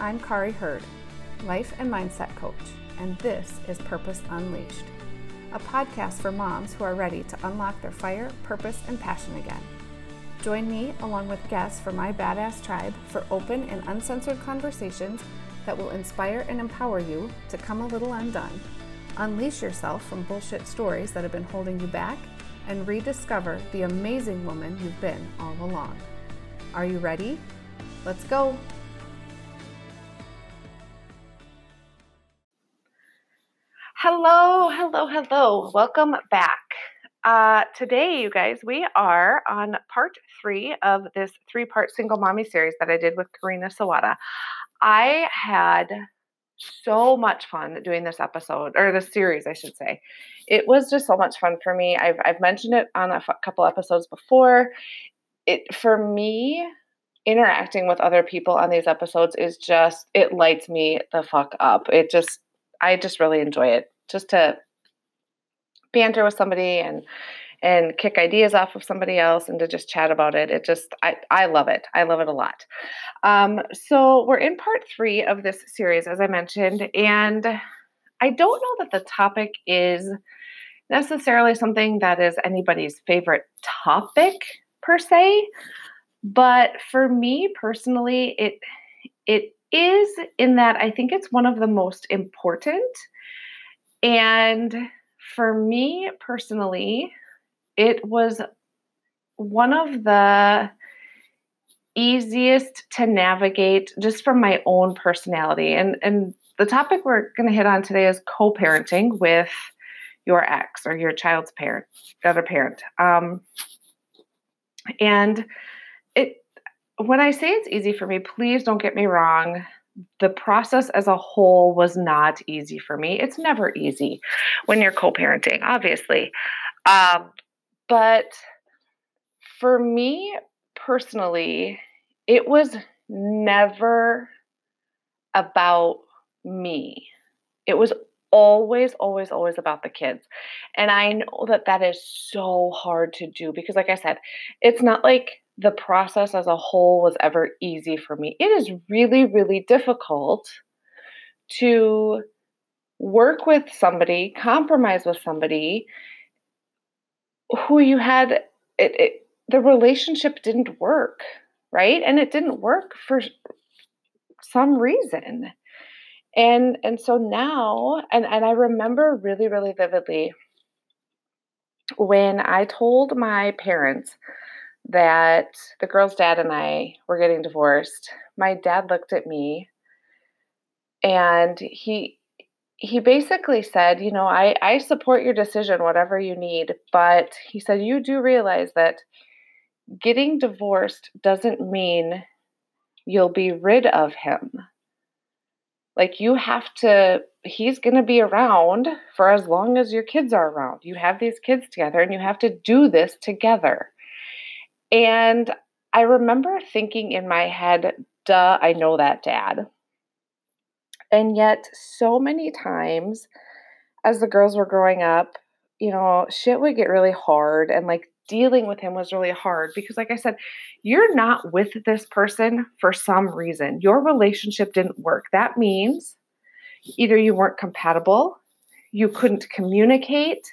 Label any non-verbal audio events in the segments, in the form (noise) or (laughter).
I'm Kari Hurd, life and mindset coach, and this is Purpose Unleashed, a podcast for moms who are ready to unlock their fire, purpose, and passion again. Join me along with guests from my badass tribe for open and uncensored conversations that will inspire and empower you to come a little undone, unleash yourself from bullshit stories that have been holding you back, and rediscover the amazing woman you've been all along. Are you ready? Let's go! Hello, hello, hello. Welcome back. Uh, today, you guys, we are on part three of this three part single mommy series that I did with Corina Sowada. I had so much fun doing this episode or this series, I should say. It was just so much fun for me. I've, I've mentioned it on a f- couple episodes before. It for me, interacting with other people on these episodes is just it lights me the fuck up. It just I just really enjoy it. Just to banter with somebody and and kick ideas off of somebody else and to just chat about it. It just I I love it. I love it a lot. Um, so we're in part three of this series, as I mentioned, and I don't know that the topic is necessarily something that is anybody's favorite topic per se, but for me personally, it it is in that I think it's one of the most important. And for me personally, it was one of the easiest to navigate just from my own personality. And and the topic we're going to hit on today is co-parenting with your ex or your child's parent, other parent. Um, and it when I say it's easy for me, please don't get me wrong. The process as a whole was not easy for me. It's never easy when you're co parenting, obviously. Um, but for me personally, it was never about me. It was always, always, always about the kids. And I know that that is so hard to do because, like I said, it's not like the process as a whole was ever easy for me. It is really, really difficult to work with somebody, compromise with somebody who you had it, it, the relationship didn't work, right? And it didn't work for some reason. And and so now and and I remember really really vividly when I told my parents that the girl's dad and I were getting divorced, my dad looked at me and he he basically said, you know, I, I support your decision, whatever you need, but he said, you do realize that getting divorced doesn't mean you'll be rid of him. Like you have to, he's going to be around for as long as your kids are around. You have these kids together and you have to do this together. And I remember thinking in my head, duh, I know that dad. And yet, so many times as the girls were growing up, you know, shit would get really hard and like dealing with him was really hard because, like I said, you're not with this person for some reason. Your relationship didn't work. That means either you weren't compatible, you couldn't communicate,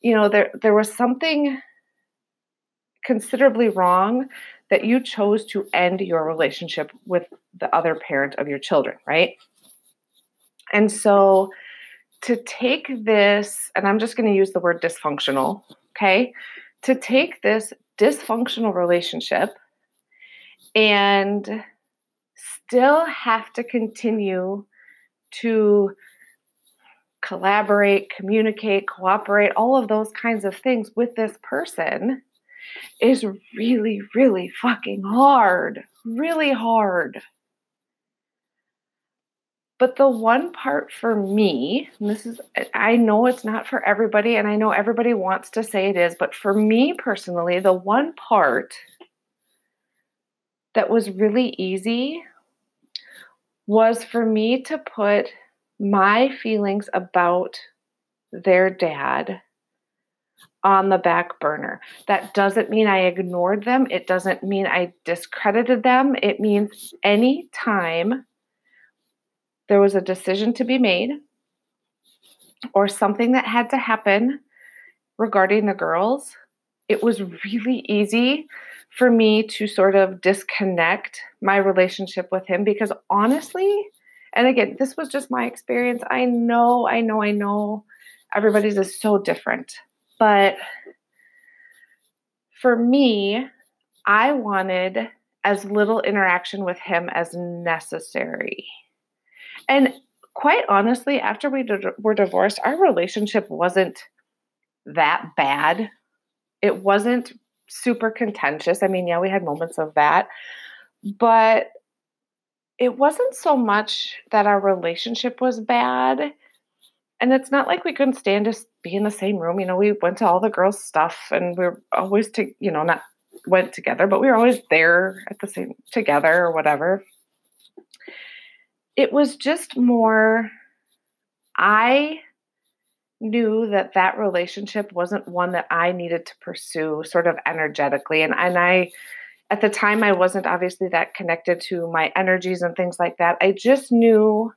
you know, there there was something considerably wrong that you chose to end your relationship with the other parent of your children, right? And so to take this, and I'm just going to use the word dysfunctional, okay? To take this dysfunctional relationship and still have to continue to collaborate, communicate, cooperate, all of those kinds of things with this person is really, really fucking hard. Really hard. But the one part for me, this is, I know it's not for everybody, and I know everybody wants to say it is, but for me personally, the one part that was really easy was for me to put my feelings about their dad on the back burner. That doesn't mean I ignored them. It doesn't mean I discredited them. It means any time there was a decision to be made or something that had to happen regarding the girls, it was really easy for me to sort of disconnect my relationship with him because honestly, and again, this was just my experience. I know, I know, I know everybody's is so different. But for me, I wanted as little interaction with him as necessary. And quite honestly, after we were divorced, our relationship wasn't that bad. It wasn't super contentious. I mean, yeah, we had moments of that, but it wasn't so much that our relationship was bad. And it's not like we couldn't stand to be in the same room. You know, we went to all the girls' stuff and we are always to, you know, not went together, but we were always there at the same together or whatever. It was just more, I knew that that relationship wasn't one that I needed to pursue sort of energetically. And, and I, at the time, I wasn't obviously that connected to my energies and things like that. I just knew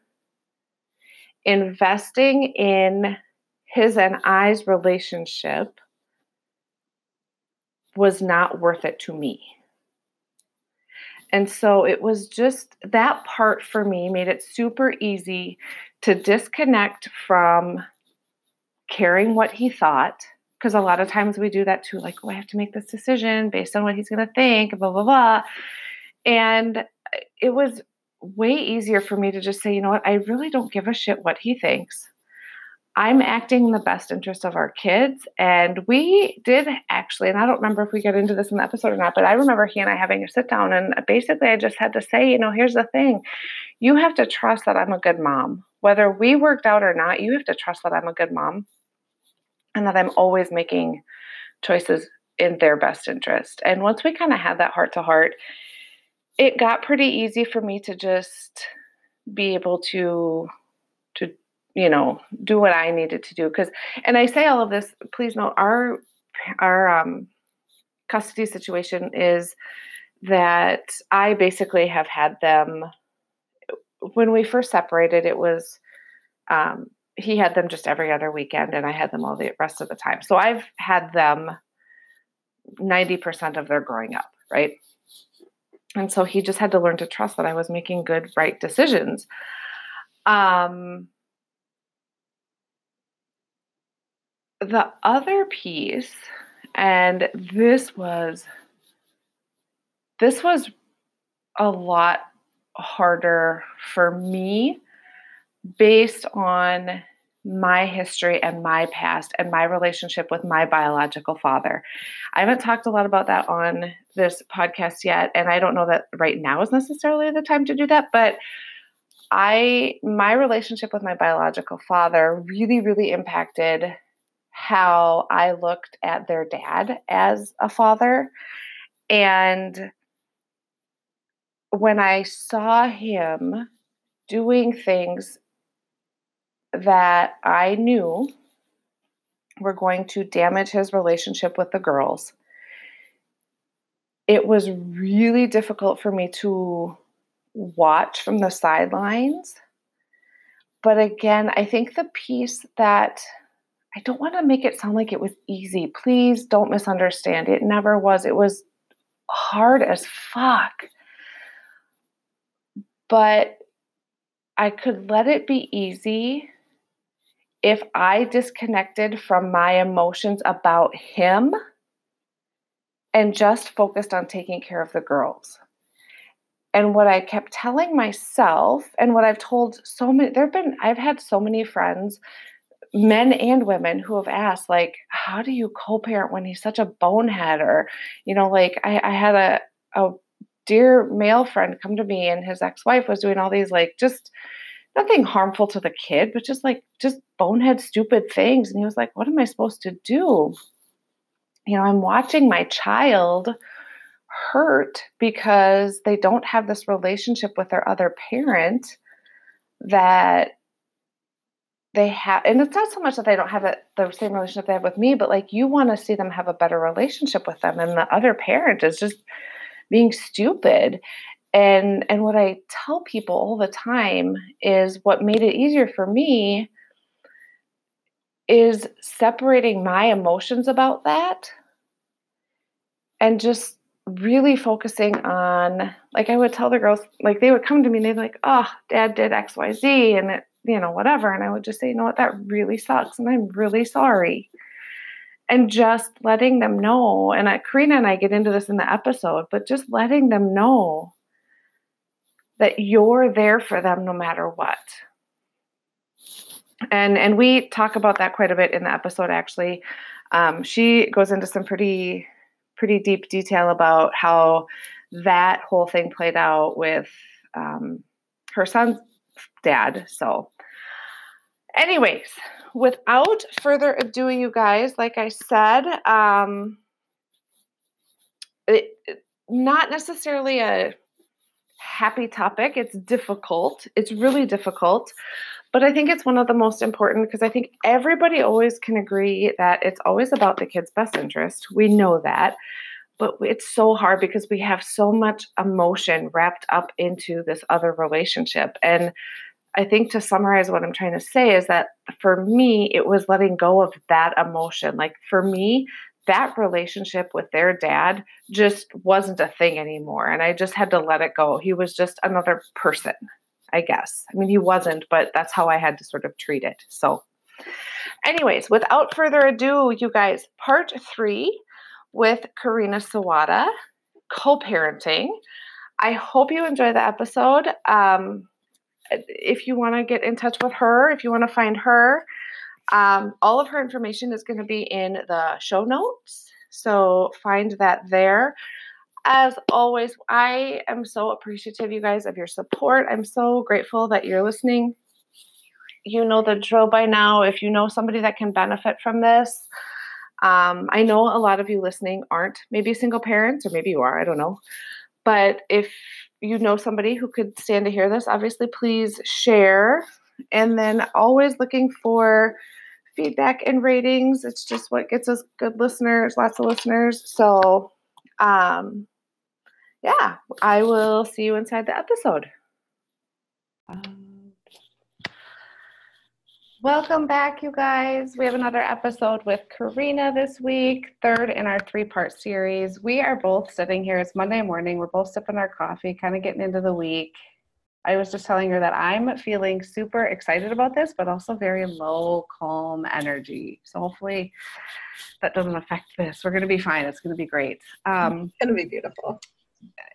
investing in his and I's relationship was not worth it to me. And so it was just that part for me made it super easy to disconnect from caring what he thought. Because a lot of times we do that too, like, oh, I have to make this decision based on what he's going to think, blah, blah, blah. And it was way easier for me to just say, you know what, I really don't give a shit what he thinks. I'm acting in the best interest of our kids. And we did actually, and I don't remember if we get into this in the episode or not, but I remember he and I having a sit down. And basically, I just had to say, you know, here's the thing you have to trust that I'm a good mom. Whether we worked out or not, you have to trust that I'm a good mom and that I'm always making choices in their best interest. And once we kind of had that heart to heart, it got pretty easy for me to just be able to to you know do what I needed to do because and I say all of this please note our our um custody situation is that I basically have had them when we first separated it was um he had them just every other weekend and I had them all the rest of the time. So I've had them 90% of their growing up, right? And so he just had to learn to trust that I was making good, right decisions. Um, the other piece, and this was this was a lot harder for me based on my history and my past and my relationship with my biological father. I haven't talked a lot about that on this podcast yet and I don't know that right now is necessarily the time to do that, but I my relationship with my biological father really really impacted how I looked at their dad as a father and when I saw him doing things that I knew were going to damage his relationship with the girls. It was really difficult for me to watch from the sidelines. But again, I think the piece that I don't want to make it sound like it was easy. Please don't misunderstand. It never was. It was hard as fuck. But I could let it be easy if I disconnected from my emotions about him and just focused on taking care of the girls. And what I kept telling myself, and what I've told so many, there have been, I've had so many friends, men and women, who have asked, like, how do you co parent when he's such a bonehead? Or, you know, like I, I had a, a dear male friend come to me, and his ex wife was doing all these, like, just, nothing harmful to the kid, but just like just bonehead stupid things. And he was like, What am I supposed to do? You know, I'm watching my child hurt because they don't have this relationship with their other parent that they have and it's not so much that they don't have the same relationship they have with me but like you want to see them have a better relationship with them and the other parent is just being stupid and and what I tell people all the time is what made it easier for me is separating my emotions about that and just really focusing on like I would tell the girls like they would come to me and they'd be like, "Oh, dad did XYZ and it, you know, whatever." And I would just say, "You know what? That really sucks and I'm really sorry." And just letting them know, and I, Corina and I get into this in the episode, but just letting them know that you're there for them no matter what. And and we talk about that quite a bit in the episode actually. Um, she goes into some pretty pretty deep detail about how that whole thing played out with um, her son's dad. So, anyways, without further ado, you guys, like I said, um, it, not necessarily a happy topic. It's difficult. It's really difficult. But I think it's one of the most important because I think everybody always can agree that it's always about the kid's best interest. We know that. But it's so hard because we have so much emotion wrapped up into this other relationship. And I think to summarize what I'm trying to say is that for me, it was letting go of that emotion. Like for me, that relationship with their dad just wasn't a thing anymore. And I just had to let it go. He was just another person, I guess. I mean, he wasn't, but that's how I had to sort of treat it. So, anyways, without further ado, you guys, part three with Corina Sowada, co parenting. I hope you enjoy the episode. Um, if you want to get in touch with her, if you want to find her, um, all of her information is going to be in the show notes. So find that there. As always, I am so appreciative, you guys, of your support. I'm so grateful that you're listening. You know the drill by now. If you know somebody that can benefit from this, um, I know a lot of you listening aren't maybe single parents, or maybe you are, I don't know. But if you know somebody who could stand to hear this, obviously please share. And then always looking for feedback and ratings. It's just what gets us good listeners, lots of listeners. So, um, yeah, I will see you inside the episode. Um, welcome back, you guys. We have another episode with Corina this week, third in our three part series. We are both sitting here. It's Monday morning. We're both sipping our coffee, kind of getting into the week. I was just telling her that I'm feeling super excited about this, but also very low, calm energy. So hopefully that doesn't affect this. We're going to be fine. It's going to be great. Um, it's going to be beautiful.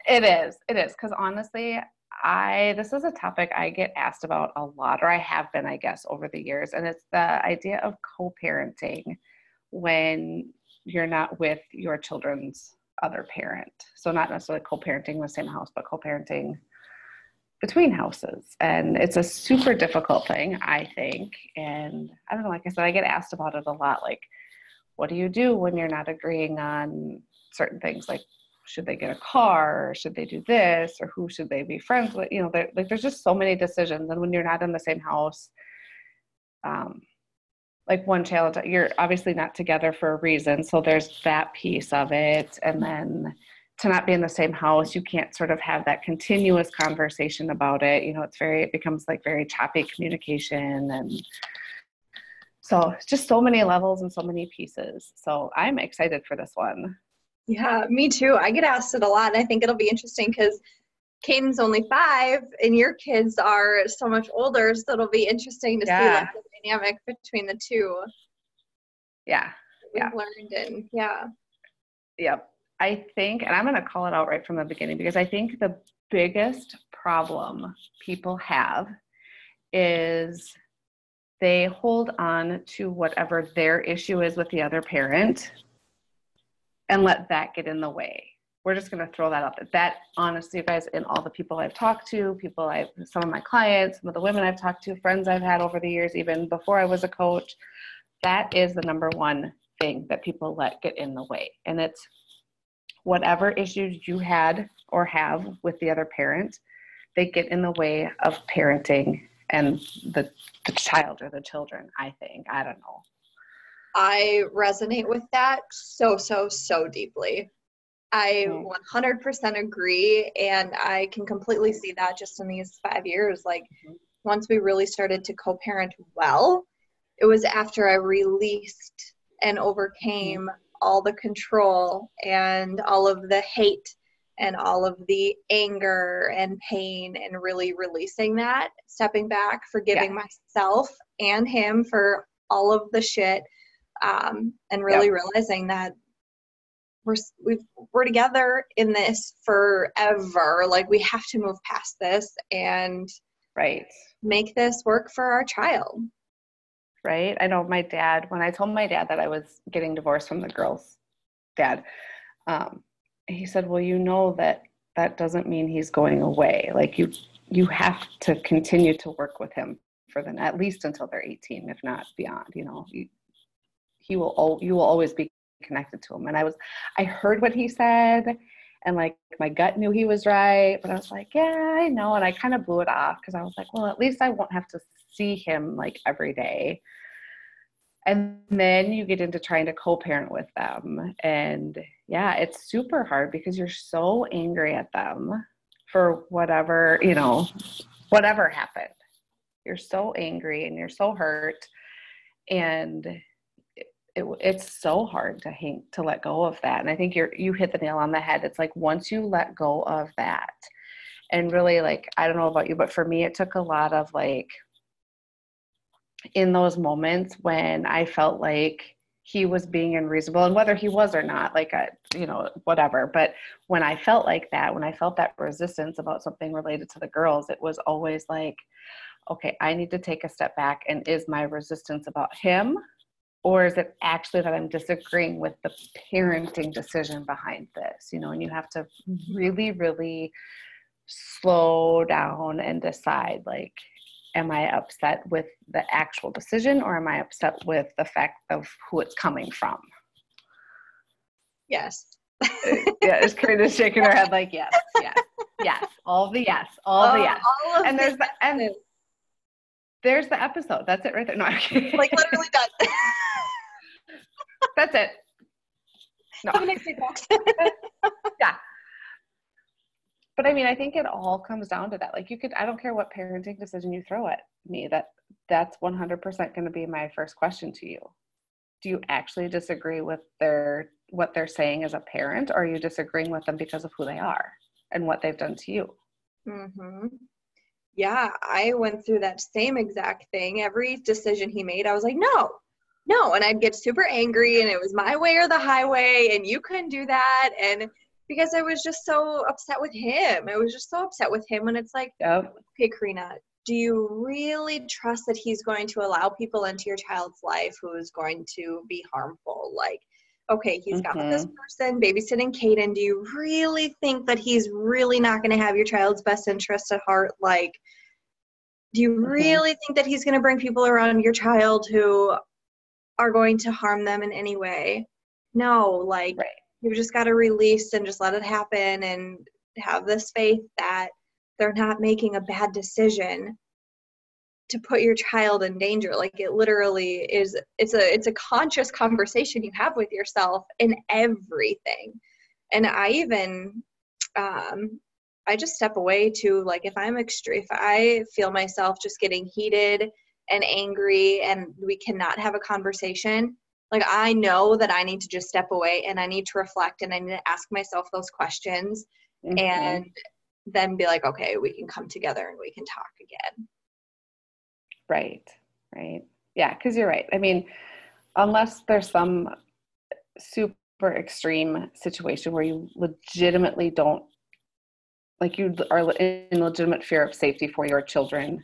It is. It is. Because honestly, I this is a topic I get asked about a lot, or I have been, I guess, over the years, and it's the idea of co-parenting when you're not with your children's other parent. So not necessarily co-parenting in the same house, but co-parenting between houses. And it's a super difficult thing, I think. And I don't know, like I said, I get asked about it a lot. Like, what do you do when you're not agreeing on certain things? Like, should they get a car? Or should they do this? Or who should they be friends with? You know, like there's just so many decisions. And when you're not in the same house, um, like one challenge, you're obviously not together for a reason. So there's that piece of it. And then to not be in the same house you can't sort of have that continuous conversation about it you know it's very it becomes like very choppy communication and so just so many levels and so many pieces so i'm excited for this one yeah me too i get asked it a lot and i think it'll be interesting because Caden's only five, and your kids are so much older, so it'll be interesting to yeah. see like the dynamic between the two. Yeah, yeah. Learned and yeah. Yep. I think, and I'm going to call it out right from the beginning because I think the biggest problem people have is they hold on to whatever their issue is with the other parent and let that get in the way. We're just going to throw that up. That honestly, you guys, in all the people I've talked to, people I've, some of my clients, some of the women I've talked to, friends I've had over the years, even before I was a coach, that is the number one thing that people let get in the way. And it's whatever issues you had or have with the other parent, they get in the way of parenting and the, the child or the children, I think. I don't know. I resonate with that so, so, so deeply. I 100% agree. And I can completely see that just in these five years. Like, mm-hmm. once we really started to co parent well, it was after I released and overcame mm-hmm. All the control and all of the hate and all of the anger and pain and really releasing that, stepping back, forgiving yeah. myself and him for all of the shit, um, and really yeah. realizing that we're we we're together in this forever. Like we have to move past this and right make this work for our child. Right. I know my dad. When I told my dad that I was getting divorced from the girls' dad, um, he said, "Well, you know that that doesn't mean he's going away. Like you, you have to continue to work with him for them at least until they're 18, if not beyond. You know, he, he will. You will always be connected to him. And I was, I heard what he said, and like my gut knew he was right, but I was like, yeah, I know. And I kind of blew it off because I was like, well, at least I won't have to see him like every day. And then you get into trying to co parent with them. And yeah, it's super hard because you're so angry at them for whatever, you know, whatever happened. You're so angry and you're so hurt. And it, it's so hard to hang to let go of that and i think you're you hit the nail on the head it's like once you let go of that and really like i don't know about you but for me it took a lot of like in those moments when i felt like he was being unreasonable and whether he was or not like I, you know whatever. But when i felt like that when i felt that resistance about something related to the girls it was always like okay i need to take a step back and is my resistance about him or is it actually that i'm disagreeing with the parenting decision behind this you know and you have to mm-hmm. really really slow down and decide like am i upset with the actual decision or am i upset with the fact of who it's coming from? Yes. Uh, yeah it's kind of shaking her head like yes yes yes all the yes all the yes. all and there's the and there's the episode. That's it right there. No like literally done. That's it. No. (laughs) (laughs) yeah. But I mean, I think it all comes down to that. Like you could, I don't care what parenting decision you throw at me, that that's 100% going to be my first question to you. Do you actually disagree with their, what they're saying as a parent, or are you disagreeing with them because of who they are and what they've done to you? Mm-hmm. Yeah, I went through that same exact thing. Every decision he made, I was like, no, no and i'd get super angry and it was my way or the highway and you couldn't do that and because i was just so upset with him i was just so upset with him and it's like yep. okay corina do you really trust that he's going to allow people into your child's life who is going to be harmful like okay he's mm-hmm. got this person babysitting Caden. do you really think that he's really not going to have your child's best interest at heart like do you mm-hmm. really think that he's going to bring people around your child who are going to harm them in any way. No, like right. You've just got to release and just let it happen and have this faith that they're not making a bad decision to put your child in danger. Like it literally is it's a it's a conscious conversation you have with yourself in everything. And i even um i just step away to like if i'm extreme if i feel myself just getting heated and angry and we cannot have a conversation like i know that i need to just step away and i need to reflect and i need to ask myself those questions mm-hmm. and then be like okay we can come together and we can talk again. Right right. Yeah because you're right. I mean unless there's some super extreme situation where you legitimately don't like you are in legitimate fear of safety for your children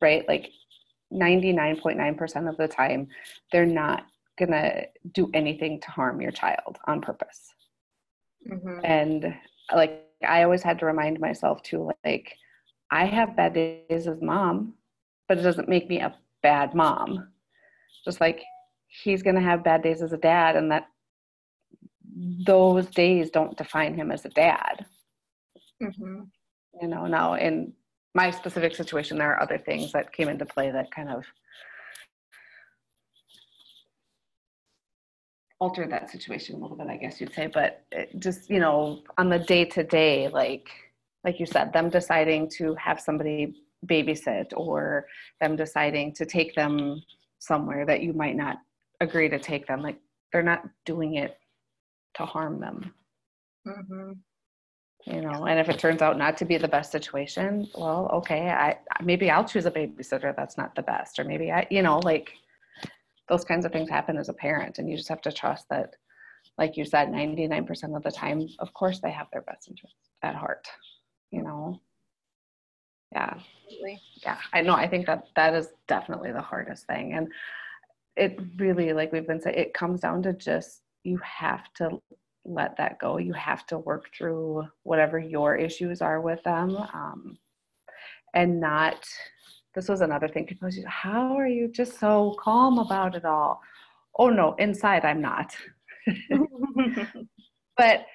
right? Like 99.9% of the time, they're not going to do anything to harm your child on purpose. Mm-hmm. And like, I always had to remind myself too, like, I have bad days as mom, but it doesn't make me a bad mom. Just like he's going to have bad days as a dad, and that those days don't define him as a dad. Mm-hmm. You know, now in my specific situation, there are other things that came into play that kind of alter that situation a little bit, I guess you'd say, but just, you know, on the day to day, like, like you said, them deciding to have somebody babysit or them deciding to take them somewhere that you might not agree to take them, like they're not doing it to harm them. Mm-hmm. You know, and if it turns out not to be the best situation, well, okay, I maybe I'll choose a babysitter that's not the best, or maybe I, you know, like those kinds of things happen as a parent and you just have to trust that like you said 99% of the time of course they have their best interests at heart you know? Yeah. Yeah. I know i think that that is definitely the hardest thing and it really like we've been saying it comes down to just you have to let that go. You have to work through whatever your issues are with them um, and not this was another thing. People how are you just so calm about it all? Oh no inside i'm not. (laughs) (laughs) But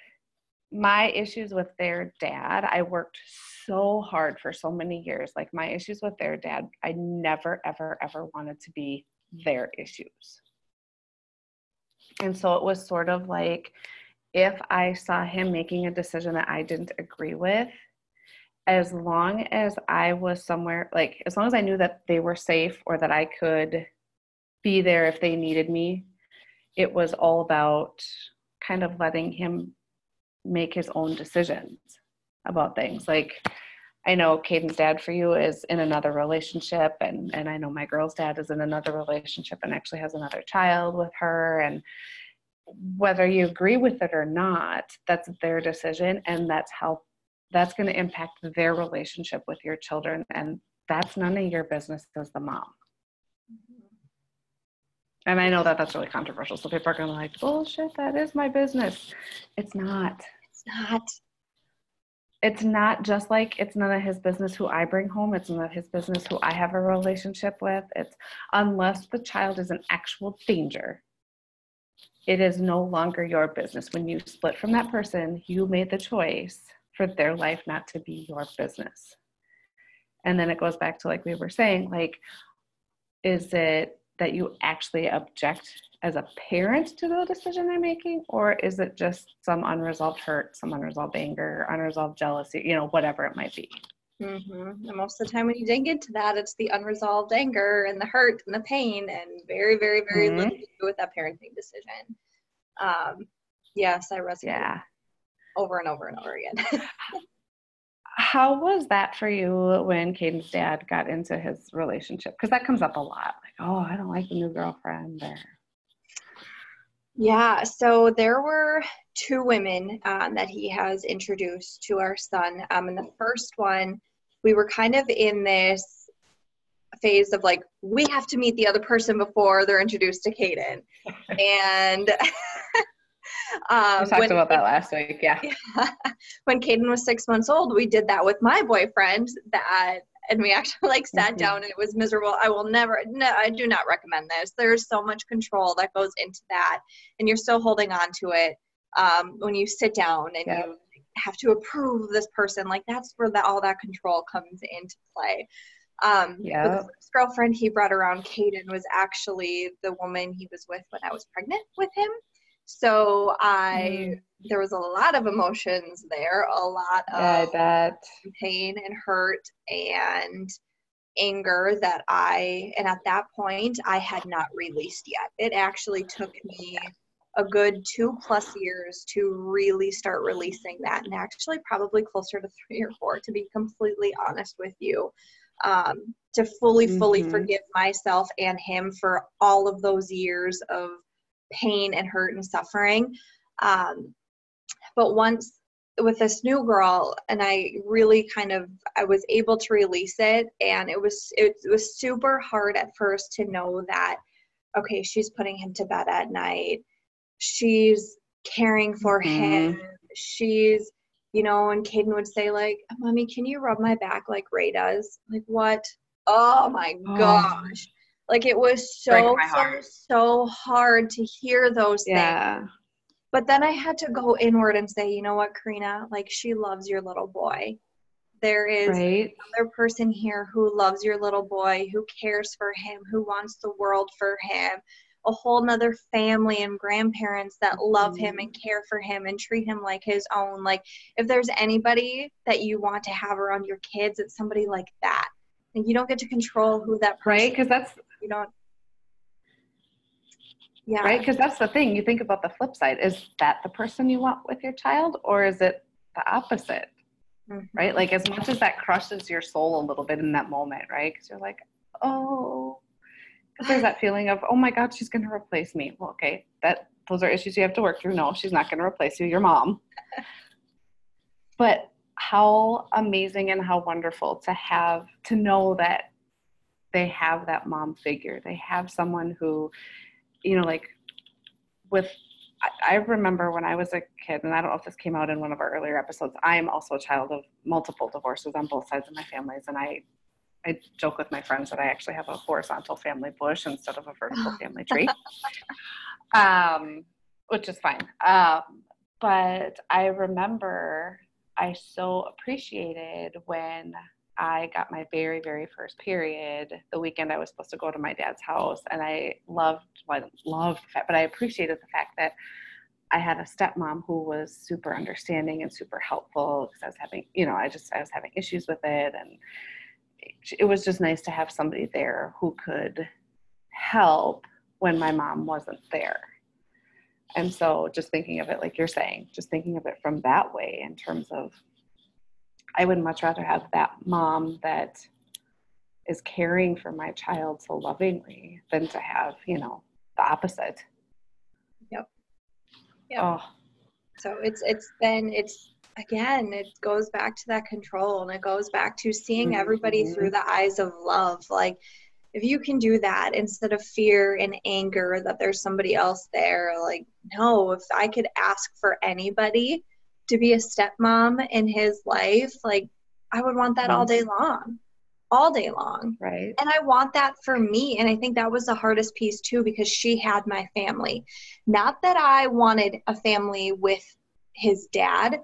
my issues with their dad i worked so hard for so many years. Like my issues with their dad i never ever ever wanted to be their issues. And so it was sort of like if i saw him making a decision that i didn't agree with as long as I was somewhere, like as long as I knew that they were safe or that I could be there if they needed me, it was all about kind of letting him make his own decisions about things. Like I know Caden's dad for you is in another relationship and and I know my girl's dad is in another relationship and actually has another child with her and whether you agree with it or not, that's their decision and that's how that's going to impact their relationship with your children and that's none of your business as the mom and i know that that's really controversial so people are going to be like bullshit that is my business it's not it's not it's not just like it's none of his business who I bring home. It's none of his business who I have a relationship with. It's unless the child is in actual danger, it is no longer your business. When you split from that person, you made the choice for their life not to be your business. And then it goes back to like we were saying, like, is it that you actually object as a parent to the decision they're making, or is it just some unresolved hurt, some unresolved anger, unresolved jealousy, you know, whatever it might be? Mm-hmm. And most of the time, when you dig into that, it's the unresolved anger and the hurt and the pain, and very, very, very mm-hmm. little to do with that parenting decision. Um, yes, I resonate. Yeah over and over and over again. (laughs) How was that for you when Caden's dad got into his relationship? Because that comes up a lot. Like, oh, I don't like the new girlfriend. Or yeah, so there were two women um, that he has introduced to our son. Um, and the first one, we were kind of in this phase of like, we have to meet the other person before they're introduced to Caden. (laughs) and (laughs) (laughs) um, we talked when, about that last week. Yeah. yeah. (laughs) when Caden was six months old, we did that with my boyfriend. That and we actually like sat mm-hmm. down and it was miserable. I will never. No, I do not recommend this. There's so much control that goes into that, and you're still holding on to it um, when you sit down and yeah. you have to approve this person. Like that's where the, all that control comes into play. Um, yeah. The first girlfriend he brought around Caden was actually the woman he was with when I was pregnant with him. So I mm. there was a lot of emotions there, a lot of yeah, pain and hurt and anger that I and at that point I had not released yet. It actually took me a good two plus years to really start releasing that and actually probably closer to three or four to be completely honest with you um, to fully fully mm-hmm. forgive myself and him for all of those years of pain and hurt and suffering. Um, but once with this new girl and i really kind of i was able to release it and it was it was super hard at first to know that okay she's putting him to bed at night she's caring for mm-hmm. him she's you know and Caden would say like mommy can you rub my back like ray does like what oh my oh. gosh like it was so so so hard to hear those yeah. things. But then I had to go inward and say, you know what, Corina, like she loves your little boy. There is right. another person here who loves your little boy, who cares for him, who wants the world for him, a whole nother family and grandparents that love him Mm-hmm. and care for him and treat him like his own. Like if there's anybody that you want to have around your kids, it's somebody like that. And you don't get to control who that person right because that's you don't yeah. Right? Because that's the thing you think about the flip side. Is that the person you want with your child or is it the opposite? Mhm. right? Like as much as that crushes your soul a little bit in that moment right? Because you're like oh. Because there's that feeling of oh my god she's going to replace me. Well okay that those are issues you have to work through. No she's not going to replace you your mom. (laughs) But how amazing and how wonderful to have to know that they have that mom figure. They have someone who you know like with I, remember when i was a kid and i don't know if this came out in one of our earlier episodes i am also a child of multiple divorces on both sides of my families and i i joke with my friends that i actually have a horizontal family bush instead of a vertical (laughs) family tree. Um, which is fine. Um, but i remember i so appreciated when I got my very, very first period the weekend I was supposed to go to my dad's house. And I loved, well, I didn't love the fact, but I appreciated the fact that I had a stepmom who was super understanding and super helpful because I was having, you know, I just, I was having issues with it. And it was just nice to have somebody there who could help when my mom wasn't there. And so just thinking of it like you're saying, just thinking of it from that way in terms of I would much rather have that mom that is caring for my child so lovingly than to have, you know, the opposite. Yep. Yep. Oh, So it's it's been it's again it goes back to that control and it goes back to seeing everybody Mhm. through the eyes of love. Like if you can do that instead of fear and anger that there's somebody else there, like no, if I could ask for anybody to be a stepmom in his life, like I would want that all day long. All day long right. and I want that for me. And I think that was the hardest piece too, because she had my family. Not that I wanted a family with his dad,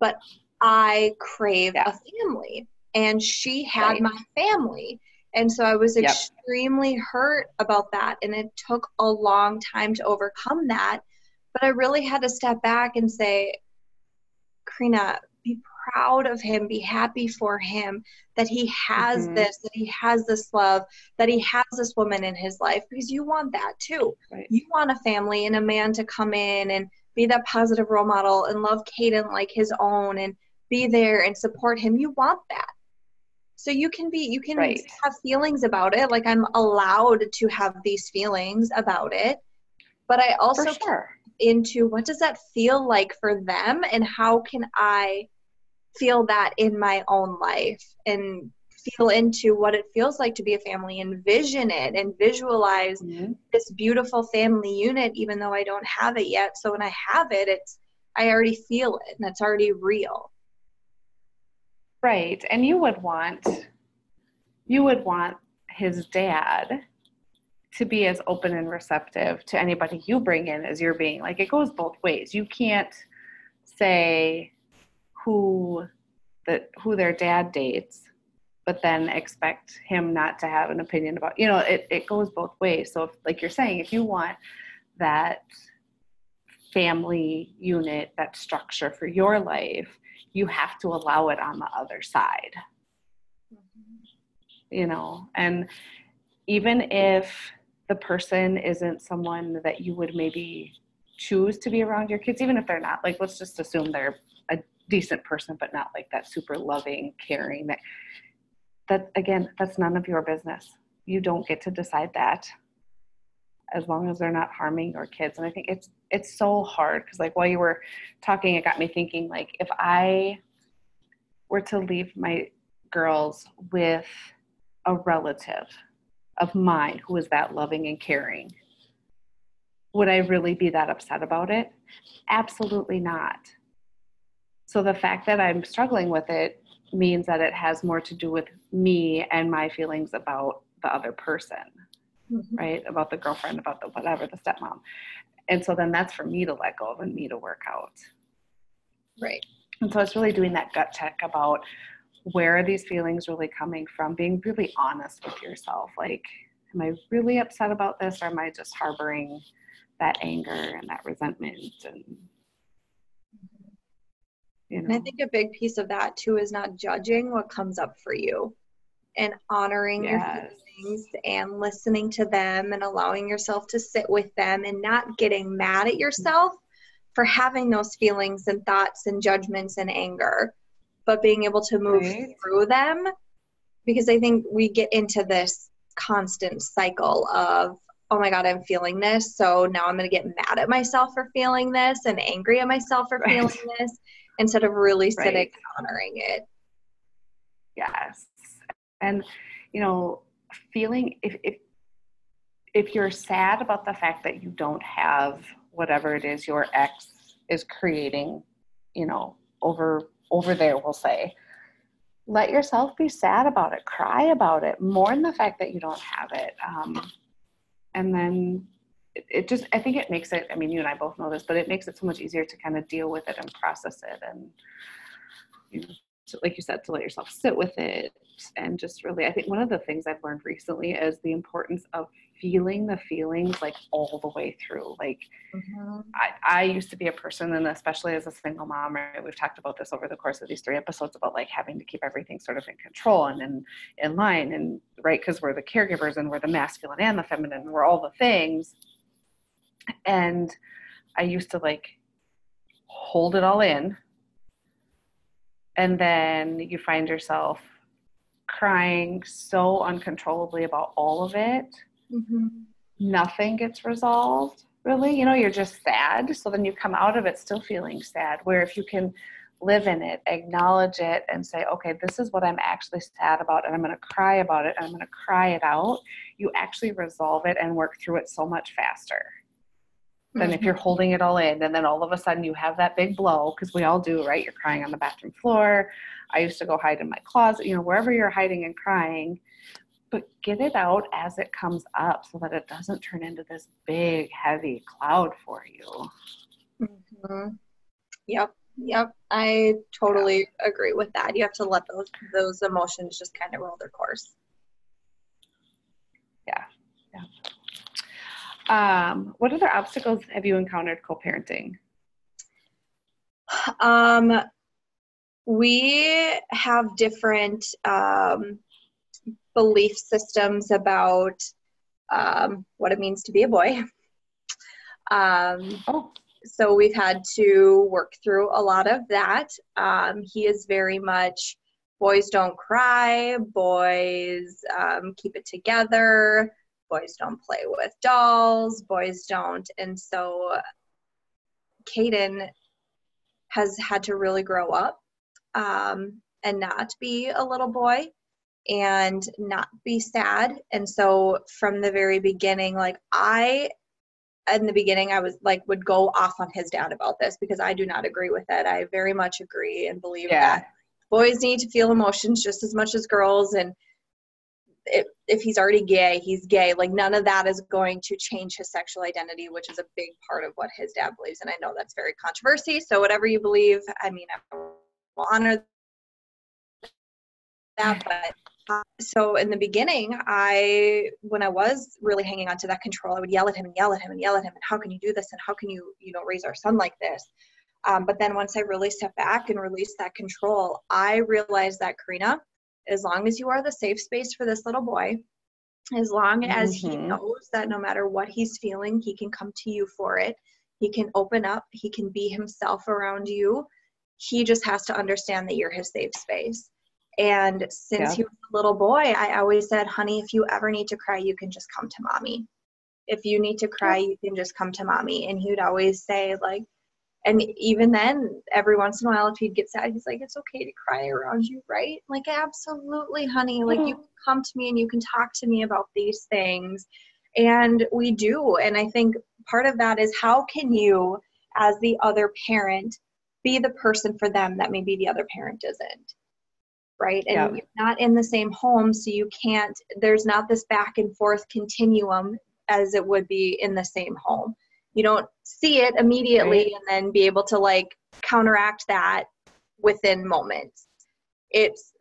but I craved Yeah. a family. And she had Right. my family. And so I was Yep. extremely hurt about that. And it took a long time to overcome that. But I really had to step back and say, Corina, be proud of him, be happy for him that he has Mhm. this, that he has this love, that he has this woman in his life because you want that too. Right. You want a family and a man to come in and be that positive role model and love Caden like his own and be there and support him. You want that. So you can be you can Right. have feelings about it. Like I'm allowed to have these feelings about it. But I also sure. Into what does that feel like for them and how can I feel that in my own life and feel into what it feels like to be a family and vision it and visualize Mhm. this beautiful family unit even though I don't have it yet. So when I have it, it's I already feel it and it's already real. Right. And you would want you would want his dad to be as open and receptive to anybody you bring in as you're being. Like it goes both ways. You can't say who that who their dad dates, but then expect him not to have an opinion about you know, it, it goes both ways. So if like you're saying, if you want that family unit, that structure for your life, you have to allow it on the other side mm-hmm. you know and even if the person isn't someone that you would maybe choose to be around your kids even if they're not. Like let's just assume they're a decent person but not like that super loving caring that that again that's none of your business. You don't get to decide that as long as they're not harming your kids. And i think it's it's so hard because like while you were talking it got me thinking like if i were to leave my girls with a relative of mine who is that loving and caring would i really be that upset about it absolutely not so the fact that i'm struggling with it means that it has more to do with me and my feelings about the other person mm-hmm. right? About the girlfriend, about the whatever, the stepmom. And so then that's for me to let go of and me to work out. Right. And so it's really doing that gut check about where are these feelings really coming from, being really honest with yourself. Like, am I really upset about this or am I just harboring that anger and that resentment and you know. And I think a big piece of that too is not judging what comes up for you and honoring yes. your feelings and listening to them and allowing yourself to sit with them and not getting mad at yourself for having those feelings and thoughts and judgments and anger, but being able to move right. through them because I think we get into this constant cycle of oh my god i'm feeling this so now i'm going to get mad at myself for feeling this and angry at myself for right. feeling this instead of really sitting right. and honoring it yes and you know feeling if, if if you're sad about the fact that you don't have whatever it is your ex is creating you know over over there we'll say let yourself be sad about it. Cry about it. Mourn the fact that you don't have it. Um, and then it, it, just i think it makes it i mean you and i both know this but it makes it so much easier to kind of deal with it and process it and you know to, like you said to let yourself sit with it. And just really i think one of the things i've learned recently is the importance of feeling the feelings like all the way through. Like mm-hmm. I, I used to be a person and especially as a single mom right we've talked about this over the course of these three episodes about like having to keep everything sort of in control and in, in line and right because we're the caregivers and we're the masculine and the feminine and we're all the things. And i used to like hold it all in and then you find yourself crying so uncontrollably about all of it. Mm-hmm. nothing gets resolved really. You know you're just sad. So then you come out of it still feeling sad where if you can live in it acknowledge it and say okay this is what i'm actually sad about and i'm going to cry about it and i'm going to cry it out you actually resolve it and work through it so much faster than if you're holding it all in and then all of a sudden you have that big blow because we all do right? You're crying on the bathroom floor. I used to go hide in my closet you know wherever you're hiding and crying. But get it out as it comes up so that it doesn't turn into this big heavy cloud for you. Mm-hmm. yep yep. I totally yeah. agree with that. You have to let those those emotions just kind of roll their course. Yeah yeah um, what other obstacles have you encountered co-parenting? Um, we have different um, belief systems about um, what it means to be a boy. (laughs) Um, oh. So we've had to work through a lot of that. Um, he is very much boys don't cry, boys um, keep it together boys don't play with dolls, boys don't. And so Caden has had to really grow up um, and not be a little boy and not be sad. And so from the very beginning, like I, in the beginning, I was like, would go off on his dad about this because I do not agree with it. I very much agree and believe yeah. that boys need to feel emotions just as much as girls. And if, if he's already gay, he's gay. Like none of that is going to change his sexual identity, which is a big part of what his dad believes. And I know that's very controversy. So whatever you believe, I mean, I will honor that. But uh, so in the beginning, I when I was really hanging on to that control, I would yell at him and yell at him and yell at him. And how can you do this? And how can you you know raise our son like this? Um, but then once I really stepped back and released that control, I realized that Corina as long as you are the safe space for this little boy, as long as mm-hmm. he knows that no matter what he's feeling, he can come to you for it. He can open up, he can be himself around you. He just has to understand that you're his safe space. And since yeah. he was a little boy, I always said, honey, if you ever need to cry, you can just come to mommy. If you need to cry, you can just come to mommy. And he would always say, like, and even then every once in a while if he'd get sad he's like it's okay to cry around you right? Like absolutely honey. Like you can come to me and you can talk to me about these things. And we do. And i think part of that is how can you as the other parent be the person for them that maybe the other parent isn't right? And yeah. you're not in the same home so you can't there's not this back and forth continuum as it would be in the same home you don't see it immediately right. and then be able to like counteract that within moments it's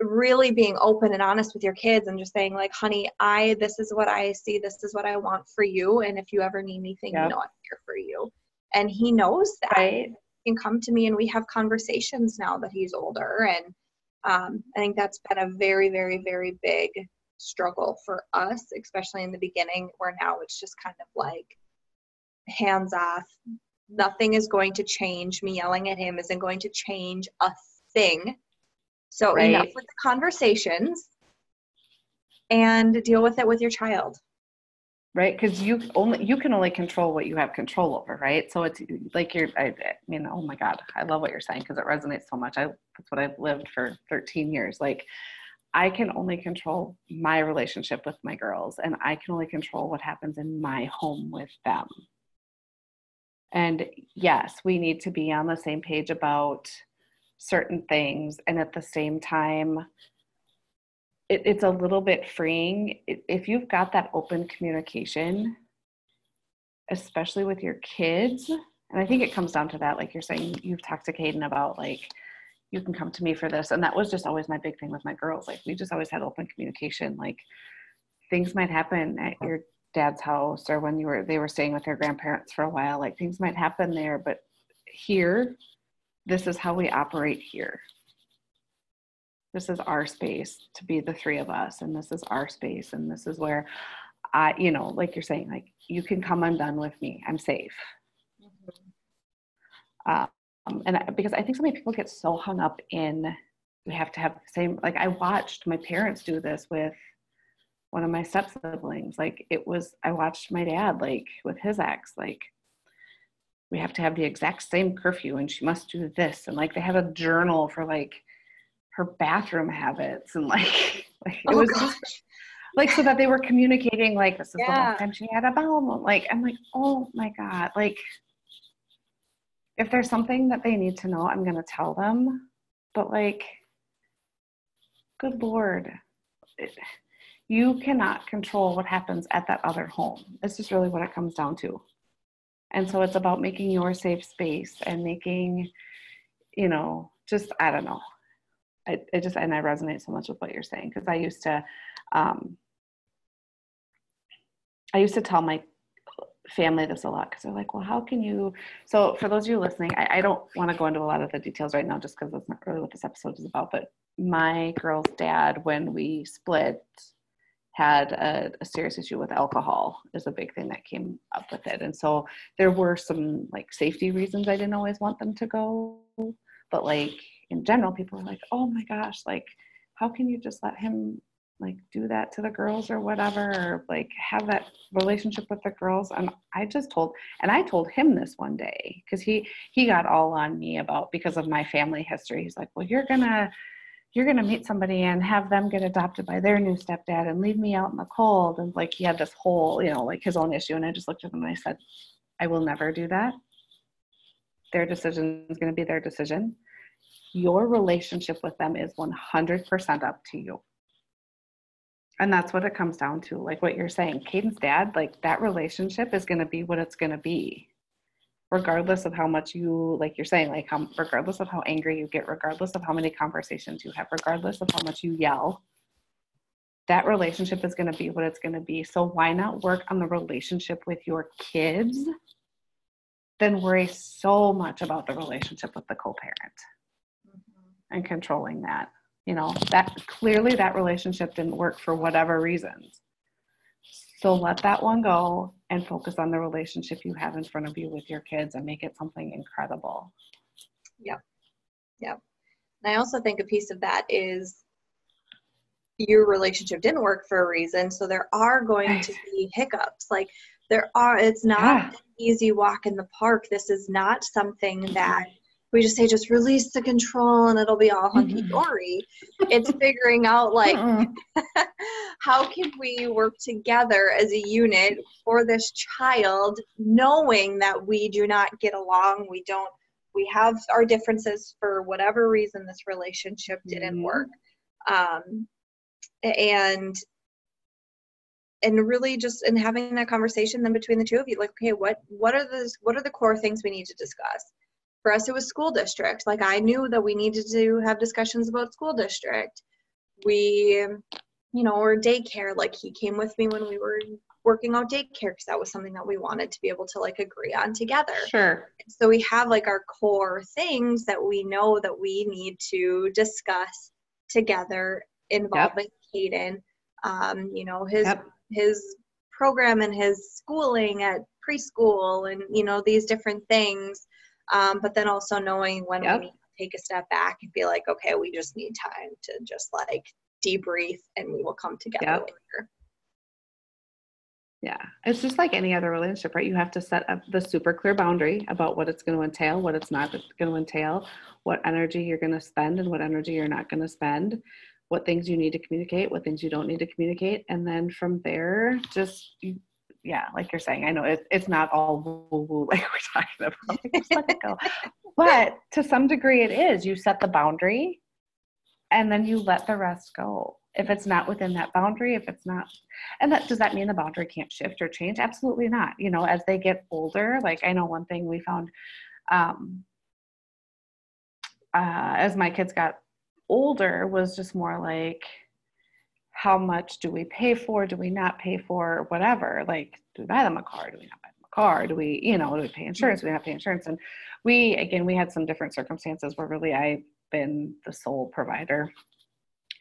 really being open and honest with your kids and just saying like honey i this is what i see this is what i want for you and if you ever need anything yep. you know i'm here for you and he knows that right. he can come to me and we have conversations now that he's older and um, i think that's been a very very very big struggle for us especially in the beginning where now it's just kind of like hands off nothing is going to change me yelling at him isn't going to change a thing so right. enough with the conversations and deal with it with your child. Right, because you only you can only control what you have control over, right? So it's like you're, I, I mean, oh my God, I love what you're saying because it resonates so much. I that's what I've lived for 13 years. Like, I can only control my relationship with my girls, and I can only control what happens in my home with them. And yes, we need to be on the same page about certain things. And at the same time it, it's a little bit freeing. If you've got that open communication especially with your kids and i think it comes down to that like you're saying you've talked to Caden about like you can come to me for this. And that was just always my big thing with my girls. Like we just always had open communication. Like things might happen at your dad's house or when you were they were staying with their grandparents for a while like things might happen there but here this is how we operate here. This is our space to be the three of us, and this is our space, and this is where I, you know, like you're saying, like you can come undone with me. I'm safe. Mm-hmm. Um, and I, because I think so many people get so hung up in we have to have the same. Like I watched my parents do this with one of my step siblings. Like it was, I watched my dad like with his ex, like we have to have the exact same curfew and she must do this and like they have a journal for like her bathroom habits and (laughs) like, like it oh, was gosh. just like so that they were communicating like this is yeah. the last time she had a bowel like i'm like oh my god like if there's something that they need to know i'm going to tell them but like good lord it, you cannot control what happens at that other home This is really what it comes down to and so it's about making your safe space and making, you know, just, I don't know. I, it just, and I resonate so much with what you're saying because I used to, um, I used to tell my family this a lot because they're like, well, how can you? So, for those of you listening, I, I don't want to go into a lot of the details right now just because that's not really what this episode is about. But my girl's dad, when we split, had a, a, serious issue with alcohol is a big thing that came up with it. And so there were some like safety reasons i didn't always want them to go. But like in general people were like oh my gosh like how can you just let him like do that to the girls or whatever? Or like have that relationship with the girls? And i just told and i told him this one day because he he got all on me about because of my family history. He's like well you're gonna you're going to meet somebody and have them get adopted by their new stepdad and leave me out in the cold. And like he had this whole, you know, like his own issue. And I just looked at him and I said, I will never do that. Their decision is going to be their decision. Your relationship with them is 100% up to you. And that's what it comes down to. Like what you're saying, Caden's dad, like that relationship is going to be what it's going to be regardless of how much you like you're saying like how regardless of how angry you get regardless of how many conversations you have regardless of how much you yell that relationship is going to be what it's going to be. So why not work on the relationship with your kids? Then worry so much about the relationship with the co-parent mm-hmm. and controlling that you know? That clearly that relationship didn't work for whatever reasons so let that one go and focus on the relationship you have in front of you with your kids and make it something incredible. Yep. Yep. And I also think a piece of that is your relationship didn't work for a reason. So there are going to be hiccups. Like there are, it's not yeah. an easy walk in the park. This is not something mm-hmm. that we just say just release the control and it'll be all mm-hmm. hunky dory. it's figuring out like (laughs) how can we work together as a unit for this child, knowing that we do not get along, we don't, we have our differences for whatever reason this relationship didn't mm-hmm. work, um, and and really just in having that conversation then between the two of you like okay what what are the what are the core things we need to discuss? For us it was school district. Like i knew that we needed to have discussions about school district. We, you know, or daycare. Like he came with me when we were working out daycare because that was something that we wanted to be able to like agree on together. Sure. So we have like our core things that we know that we need to discuss together involving yep. Caden. Um, you know, his yep. his program and his schooling at preschool and you know these different things. Um, but then also knowing when yep. we need to take a step back and be like, okay, we just need time to just like debrief and we will come together later. Yeah, it's just like any other relationship, right? You have to set up the super clear boundary about what it's going to entail, what it's not going to entail, what energy you're going to spend, and what energy you're not going to spend, what things you need to communicate, what things you don't need to communicate. And then from there, just, yeah, like you're saying, I know it, it's not all woo woo (laughs) like we're talking about. just let it go. (laughs) But to some degree, it is. You set the boundary and then you let the rest go. If it's not within that boundary if it's not and that does that mean the boundary can't shift or change? Absolutely not. You know as they get older like i know one thing we found um uh as my kids got older was just more like how much do we pay for? Do we not pay for? Whatever. Like do we buy them a car? Do we not buy them a car? Do we you know do we pay insurance? Do we not pay insurance? And we again we had some different circumstances where really i've been the sole provider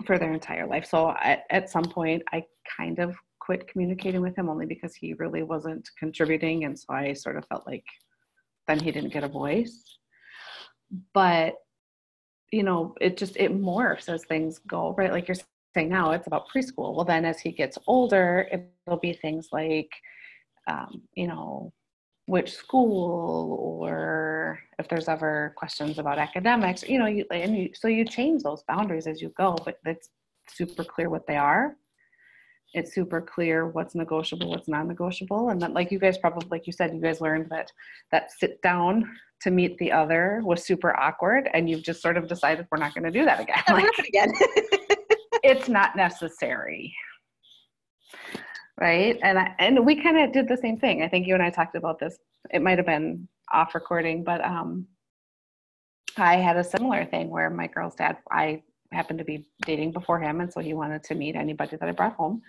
for their entire life. So at, at some point, I kind of quit communicating with him only because he really wasn't contributing. And so I sort of felt like then he didn't get a voice. But, you know, it just, it morphs as things go, right? Like you're saying now, it's about preschool. Well, then as he gets older, it'll be things like, um, you know, which school or if there's ever questions about academics you know you and you, so you change those boundaries as you go but it's super clear what they are. It's super clear what's negotiable what's non-negotiable and that like you guys probably like you said you guys learned that that sit down to meet the other was super awkward and you've just sort of decided we're not going to do that again. Like, again. (laughs) it's not necessary right? And I, and we kind of did the same thing. I think you and i talked about this. It might have been off recording but um i had a similar thing where my girl's dad i happened to be dating before him and so he wanted to meet anybody that i brought home.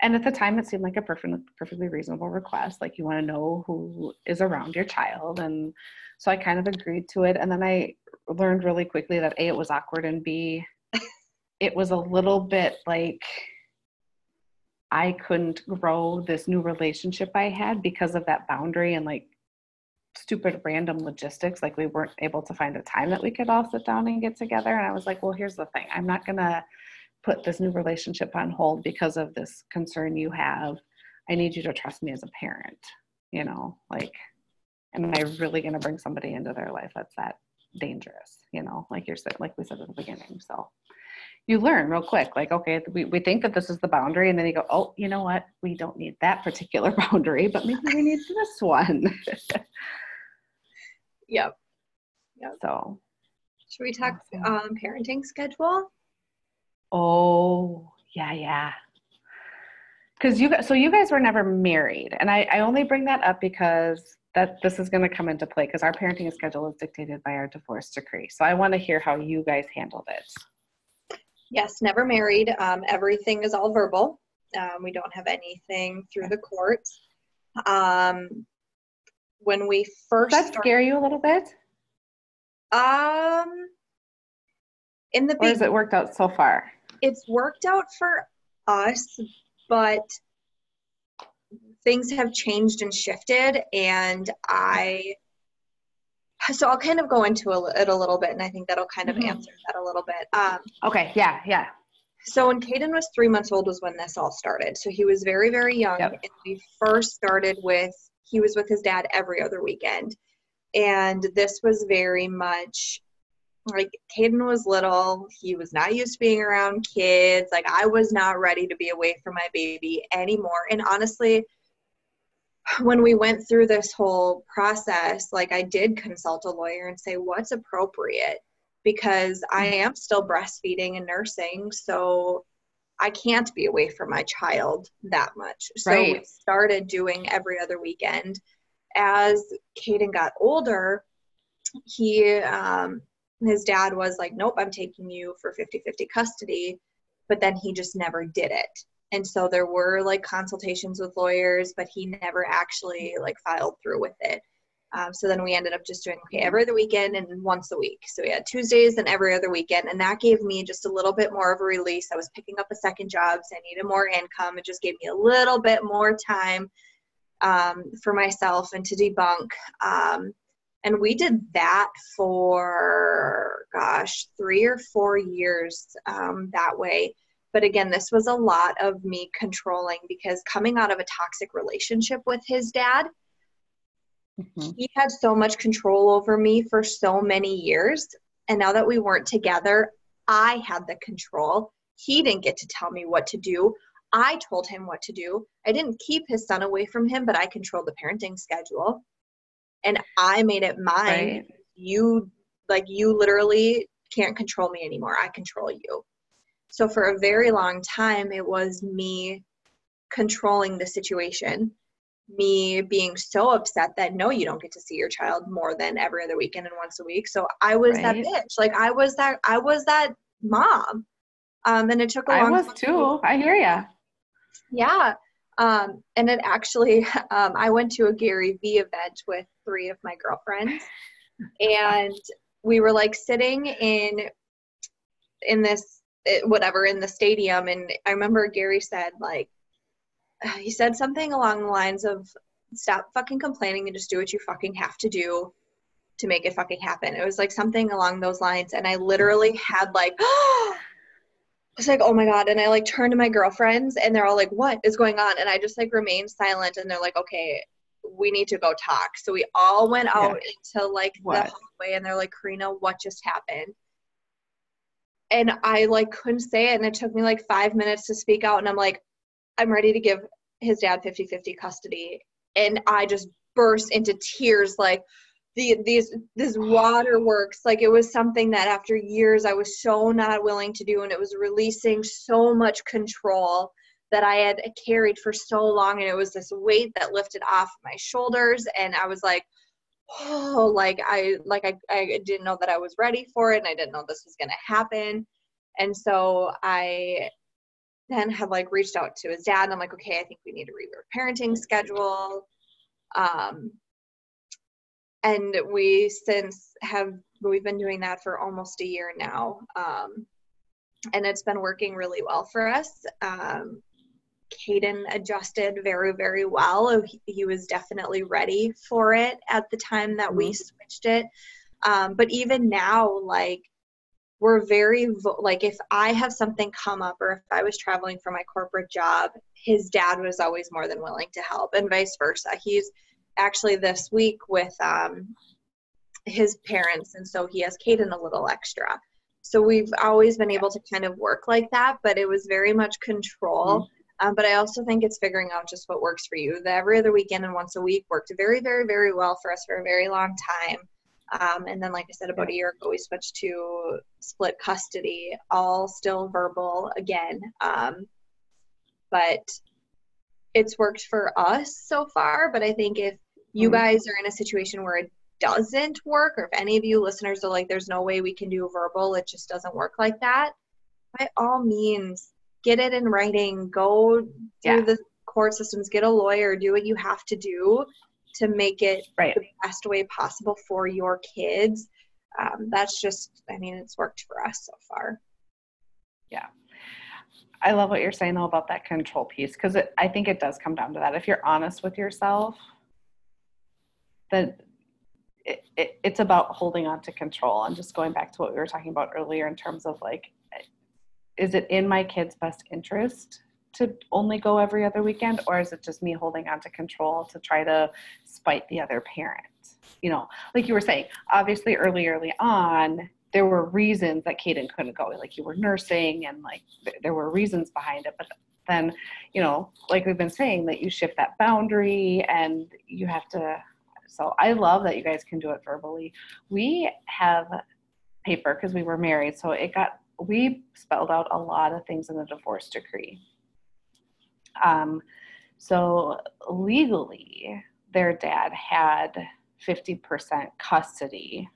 And at the time it seemed like a perfect, perfectly reasonable request. Like you want to know who is around your child. And so i kind of agreed to it. And then i learned really quickly that a it was awkward and b it was a little bit like I couldn't grow this new relationship I had because of that boundary and like stupid random logistics. Like we weren't able to find a time that we could all sit down and get together. And I was like, well, here's the thing I'm not going to put this new relationship on hold because of this concern you have. I need you to trust me as a parent, you know, like, am I really going to bring somebody into their life that's that dangerous, you know, like you're like we said at the beginning. So you learn real quick like okay we, we think that this is the boundary and then you go oh you know what? We don't need that particular (laughs) boundary but maybe we need this one. (laughs) Yep. Yep. So. Should we talk um, parenting schedule? Oh yeah yeah. Because you so you guys were never married and I, I only bring that up because that this is going to come into play because our parenting schedule is dictated by our divorce decree. So i want to hear how you guys handled it Yes, never married. Um, everything is all verbal. Um, we don't have anything through the courts. Um, when we first Does that scare you a little bit? Um, in the or has it worked out so far? It's worked out for us, but things have changed and shifted, and I so I'll kind of go into it a little bit, and I think that'll kind of mm-hmm. answer that a little bit. Um, okay, yeah, yeah. So when Caden was three months old was when this all started. So he was very, very young, yep. and we first started with he was with his dad every other weekend, and this was very much like Caden was little. He was not used to being around kids. Like I was not ready to be away from my baby anymore. And honestly, when we went through this whole process, like I did consult a lawyer and say, what's appropriate? Because I mm-hmm. am still breastfeeding and nursing, so I can't be away from my child that much. So right. we started doing every other weekend. As Caden got older, he, um, his dad was like, nope, I'm taking you for 50 50 custody but then he just never did it. And so there were like consultations with lawyers, but he never actually like filed through with it. Um, so then we ended up just doing okay every other weekend and once a week. So we had Tuesdays and every other weekend, and that gave me just a little bit more of a release. I was picking up a second job, so I needed more income. It just gave me a little bit more time um, for myself and to debunk. Um, and we did that for gosh, three or four years um, that way. But again, this was a lot of me controlling because coming out of a toxic relationship with his dad Mm-hmm. He had so much control over me for so many years. And now that we weren't together, I had the control. He didn't get to tell me what to do. I told him what to do. I didn't keep his son away from him, but I controlled the parenting schedule. And I made it mine. Right. You, like, you literally can't control me anymore. I control you. So for a very long time, it was me controlling the situation me being so upset that no, you don't get to see your child more than every other weekend and once a week. So I was right. that bitch. Like I was that I was that mom. Um, and it took a long. Time. I was too. I hear ya. Yeah. Um, and it actually, (laughs) um, I went to a Gary Vee event with three of my girlfriends, (laughs) and we were like sitting in in this eh, whatever in the stadium, and I remember Gary said like (sighs) he said something along the lines of stop fucking complaining and just do what you fucking have to do to make it fucking happen. It was like something along those lines. And I literally had like, (gasps) I was like, oh my God. And I like turned to my girlfriends and they're all like, what is going on? And I just like remained silent and they're like, okay, we need to go talk. So we all went out yeah. into like what? the hallway and they're like, Corina, what just happened? And I like couldn't say it. And it took me like five minutes to speak out. And I'm like, I'm ready to give his dad 50 50 custody. And I just burst into tears like, the, these this (sighs) waterworks like it was something that after years I was so not willing to do and it was releasing so much control that I had carried for so long and it was this weight that lifted off my shoulders and I was like oh like I like I, I didn't know that I was ready for it and I didn't know this was gonna happen and so I then had like reached out to his dad and I'm like, okay, I think we need to our parenting schedule. Um, and we since have we've been doing that for almost a year now. Um, and it's been working really well for us. Um, Caden adjusted very, very well. He was definitely ready for it at the time that we mm-hmm. switched it. Um, but even now, like we're very like if i have something come up or if i was traveling for my corporate job his dad was always more than willing to help and vice versa he's actually this week with um, his parents and so he has Caden a little extra so we've always been able to kind of work like that but it was very much control mm-hmm. Um, but i also think it's figuring out just what works for you the every other weekend and once a week worked very very very well for us for a very long time um, and then, like I said, about a year ago, we switched to split custody, all still verbal again. Um, but it's worked for us so far. But I think if you mm-hmm. guys are in a situation where it doesn't work, or if any of you listeners are like, there's no way we can do verbal, it just doesn't work like that, by all means, get it in writing, go through yeah. the court systems, get a lawyer, do what you have to do to make it right. the best way possible for your kids. Um, that's just, I mean, it's worked for us so far. Yeah. I love what you're saying though about that control piece because I think it does come down to that. If you're honest with yourself, then it, it, it's about holding on to control and just going back to what we were talking about earlier in terms of like, is it in my kid's best interest to only go every other weekend or is it just me holding on to control to try to spite the other parent? You know like you were saying obviously early early on there were reasons that Caden couldn't go. Like you were nursing and like th- there were reasons behind it but then you know like we've been saying that you shift that boundary and you have to so i love that you guys can do it verbally. We have paper because we were married so it got we spelled out a lot of things in the divorce decree um, so legally, their dad had 50% custody.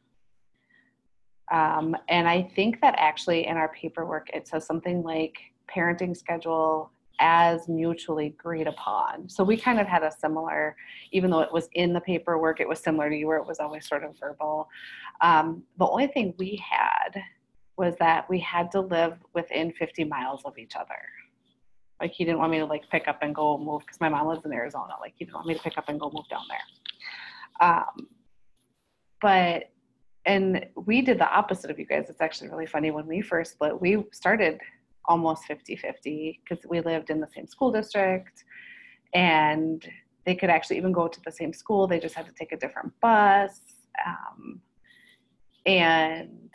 Um, and I think that actually in our paperwork, it says something like parenting schedule as mutually agreed upon. So we kind of had a similar, even though it was in the paperwork, it was similar to you where it was always sort of verbal. Um, the only thing we had was that we had to live within 50 miles of each other. Like he didn't want me to like pick up and go move because my mom lives in Arizona. Like he didn't want me to pick up and go move down there. Um, but and we did the opposite of you guys. It's actually really funny. When we first split, we started almost 50 50 because we lived in the same school district and they could actually even go to the same school. They just had to take a different bus. Um, and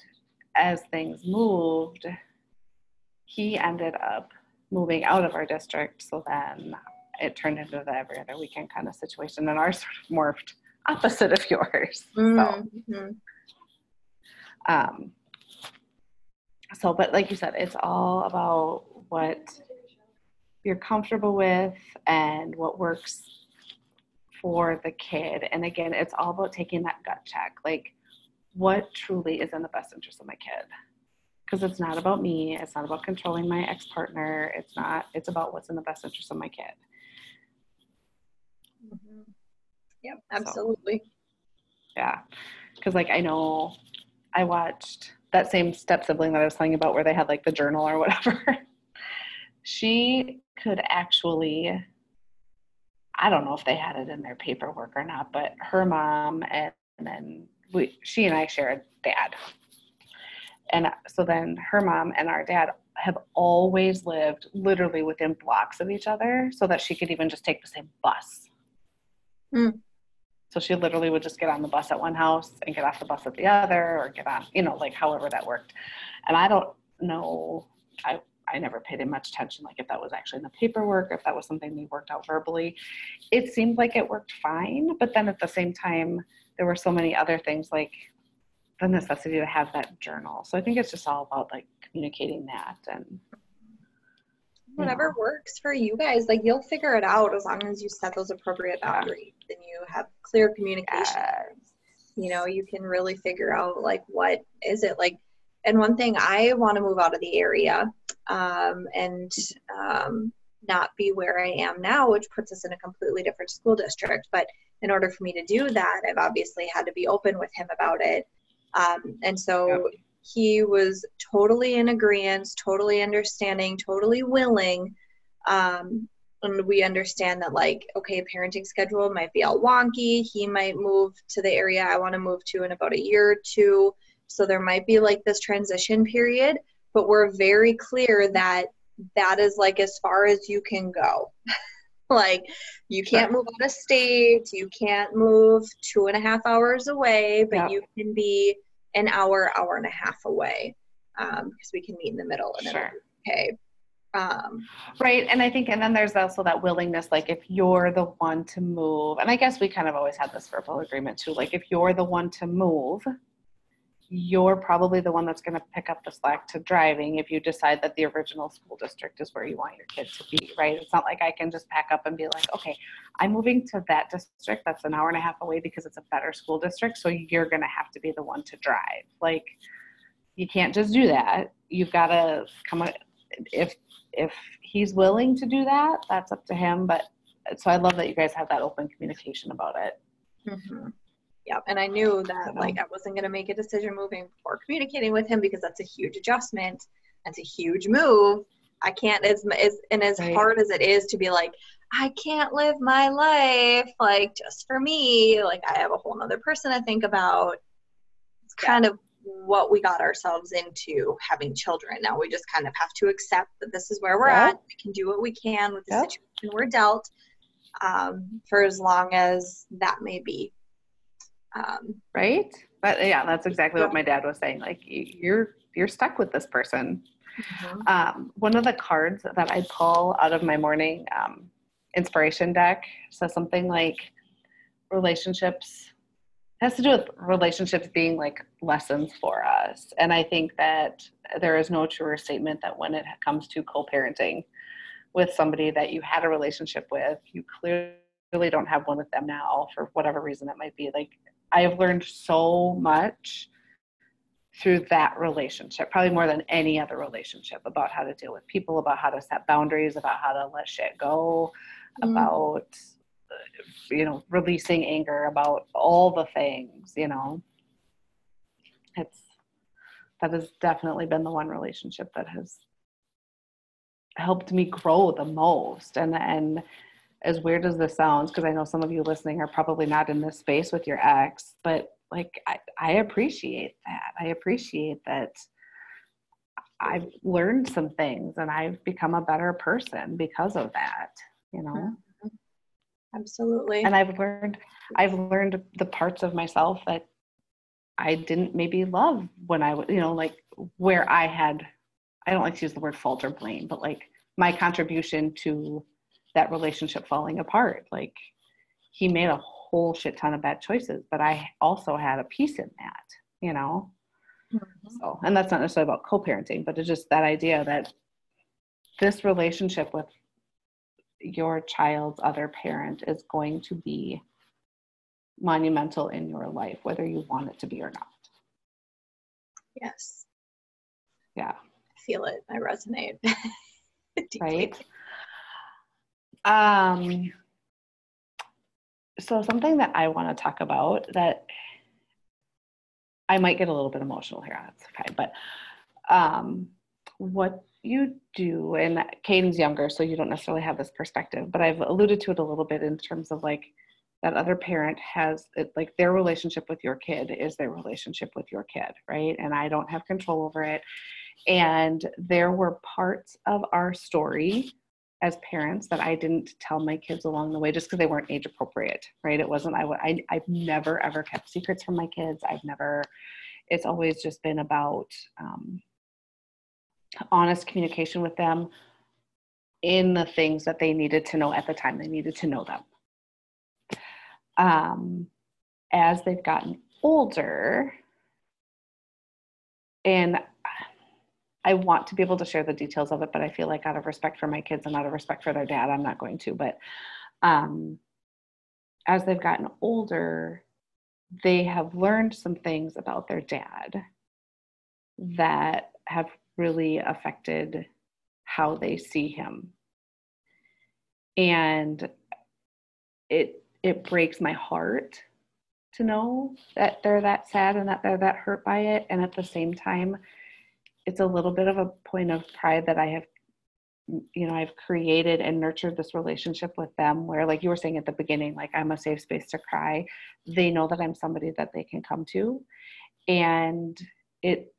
as things moved, he ended up moving out of our district. So then it turned into the every other weekend kind of situation, and ours (laughs) sort of morphed opposite of yours. Mm-hmm. So, um, so, but like you said, it's all about what you're comfortable with and what works for the kid. And again, it's all about taking that gut check. Like, what truly is in the best interest of my kid? Because it's not about me. It's not about controlling my ex partner. It's not, it's about what's in the best interest of my kid. Mm-hmm. Yep, absolutely. So, yeah. Because, like, I know I watched that same step sibling that I was telling you about where they had like the journal or whatever. (laughs) she could actually, I don't know if they had it in their paperwork or not, but her mom and, and then we, she and I share a dad. And so then her mom and our dad have always lived literally within blocks of each other so that she could even just take the same bus. Mm. So she literally would just get on the bus at one house and get off the bus at the other or get on, you know, like however that worked. And I don't know, I, I never paid much attention, like if that was actually in the paperwork, if that was something we worked out verbally. It seemed like it worked fine, but then at the same time, there were so many other things like the necessity to have that journal. So I think it's just all about like communicating that and whatever know. works for you guys. Like you'll figure it out as long as you set those appropriate boundaries and you have clear communication. Yes. You know, you can really figure out like what is it like. And one thing I want to move out of the area um, and um, not be where I am now, which puts us in a completely different school district. But in order for me to do that, I've obviously had to be open with him about it. Um, and so yep. he was totally in agreement, totally understanding, totally willing. Um, and we understand that like okay parenting schedule might be all wonky he might move to the area i want to move to in about a year or two so there might be like this transition period but we're very clear that that is like as far as you can go (laughs) (laughs) like you can't move out of state you can't move two and a half hours away but you can be an hour hour and a half away because um, we can meet in the middle and sure. okay um, right and i think and then there's also that willingness like if you're the one to move and i guess we kind of always had this verbal agreement too like if you're the one to move you're probably the one that's going to pick up the slack to driving if you decide that the original school district is where you want your kid to be right it's not like i can just pack up and be like okay i'm moving to that district that's an hour and a half away because it's a better school district so you're going to have to be the one to drive like you can't just do that you've got to come if if he's willing to do that, that's up to him. But so I love that you guys have that open communication about it. Mm-hmm. Yeah, and I knew that like I wasn't going to make a decision moving before communicating with him because that's a huge adjustment. That's a huge move. I can't as as and as right. hard as it is to be like I can't live my life like just for me. Like I have a whole other person to think about. It's kind yeah. of what we got ourselves into having children. Now we just kind of have to accept that this is where we're at. We can do what we can with the yep. situation we're dealt um, for as long as that may be. Um, right? But yeah, that's exactly what my dad was saying. Like you're you're stuck with this person. Mm-hmm. Um, one of the cards that I pull out of my morning um, inspiration deck says something like relationships has to do with relationships being like lessons for us. And I think that there is no truer statement that when it comes to co parenting with somebody that you had a relationship with, you clearly don't have one with them now for whatever reason that might be. Like, I have learned so much through that relationship, probably more than any other relationship, about how to deal with people, about how to set boundaries, about how to let shit go, mm. about you know releasing anger, about all the things. You know, it's that has definitely been the one relationship that has helped me grow the most and and as weird as this sounds because i know some of you listening are probably not in this space with your ex but like I, I appreciate that. I appreciate that i've learned some things and i've become a better person because of that you know? Mm-hmm. absolutely. And i've learned i've learned the parts of myself that i didn't maybe love when i was you know like where i had I don't like to use the word fault or blame, but like my contribution to that relationship falling apart. Like he made a whole shit ton of bad choices, but I also had a piece in that, you know? Mm-hmm. So, and that's not necessarily about co parenting, but it's just that idea that this relationship with your child's other parent is going to be monumental in your life, whether you want it to be or not. Yes. Yeah I feel it. I resonate. (laughs) right. Um, so something that I want to talk about that I might get a little bit emotional here. That's okay. But um, what you do, and Caden's younger, so you don't necessarily have this perspective, but I've alluded to it a little bit in terms of like that other parent has it, like their relationship with your kid is their relationship with your kid, right? And I don't have control over it. And there were parts of our story as parents that I didn't tell my kids along the way just because they weren't age appropriate, right? It wasn't, I, I, I've never ever kept secrets from my kids. I've never, it's always just been about um, honest communication with them in the things that they needed to know at the time they needed to know them. Um, as they've gotten older, and I want to be able to share the details of it, but I feel like out of respect for my kids and out of respect for their dad, I'm not going to. But um, as they've gotten older, they have learned some things about their dad that have really affected how they see him. And it it breaks my heart to know that they're that sad and that they're that hurt by it. And at the same time, it's a little bit of a point of pride that I have you know I've created and nurtured this relationship with them where like you were saying at the beginning like I'm a safe space to cry. They know that I'm somebody that they can come to. And it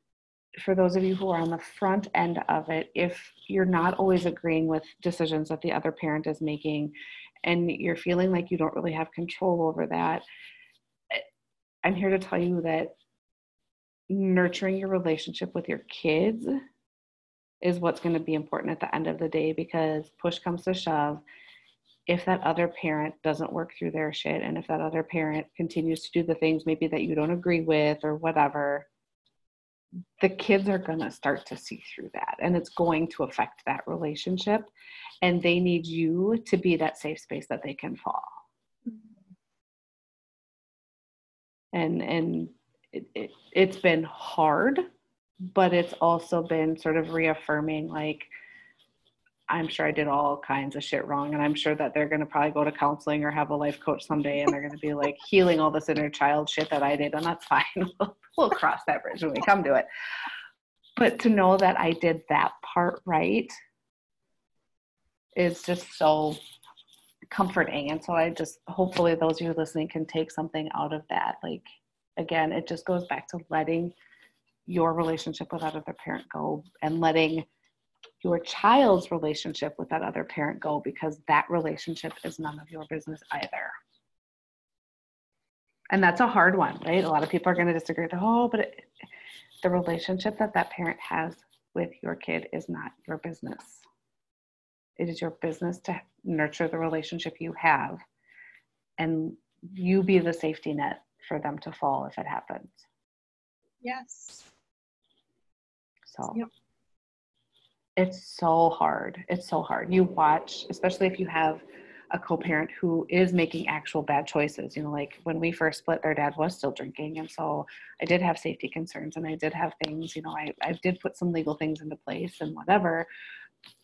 for those of you who are on the front end of it if you're not always agreeing with decisions that the other parent is making and you're feeling like you don't really have control over that eh, I'm here to tell you that nurturing your relationship with your kids is what's going to be important at the end of the day because push comes to shove if that other parent doesn't work through their shit and if that other parent continues to do the things maybe that you don't agree with or whatever the kids are going to start to see through that and it's going to affect that relationship and they need you to be that safe space that they can fall mm-hmm. and and it, it, it's been hard, but it's also been sort of reaffirming like, I'm sure I did all kinds of shit wrong, and I'm sure that they're going to probably go to counseling or have a life coach someday, and they're going to be like (laughs) healing all this inner child shit that I did, and that's fine. (laughs) we'll, we'll cross that bridge when we come to it. But to know that I did that part right is just so comforting, and so I just hopefully those of you listening can take something out of that, like again, it just goes back to letting your relationship with that other parent go and letting your child's relationship with that other parent go because that relationship is none of your business either. And that's a hard one, right? A lot of people are going to disagree. Oh, but it, the relationship that that parent has with your kid is not your business. It is your business to nurture the relationship you have and you be the safety net for them to fall if it happens. Yes. So yep. it's so hard. It's so hard. You watch, especially if you have a co-parent who is making actual bad choices you know like when we first split their dad was still drinking and so i did have safety concerns and i did have things you know i, I did put some legal things into place and whatever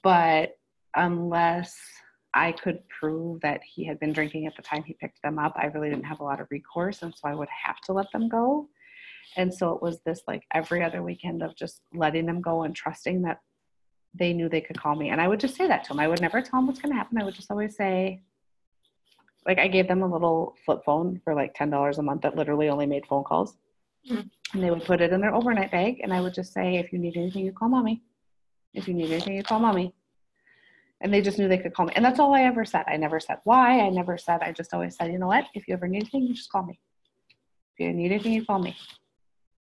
but unless i could prove that he had been drinking at the time he picked them up i really didn't have a lot of recourse and so i would have to let them go and so it was this like every other weekend of just letting them go and trusting that they knew they could call me. And I would just say that to them. I would never tell them what's going to happen. I would just always say, like, I gave them a little flip phone for like $10 a month that literally only made phone calls. Mm-hmm. And they would put it in their overnight bag. And I would just say, if you need anything, you call mommy. If you need anything, you call mommy. And they just knew they could call me. And that's all I ever said. I never said why. I never said, I just always said, you know what? If you ever need anything, you just call me. If you need anything, you call me.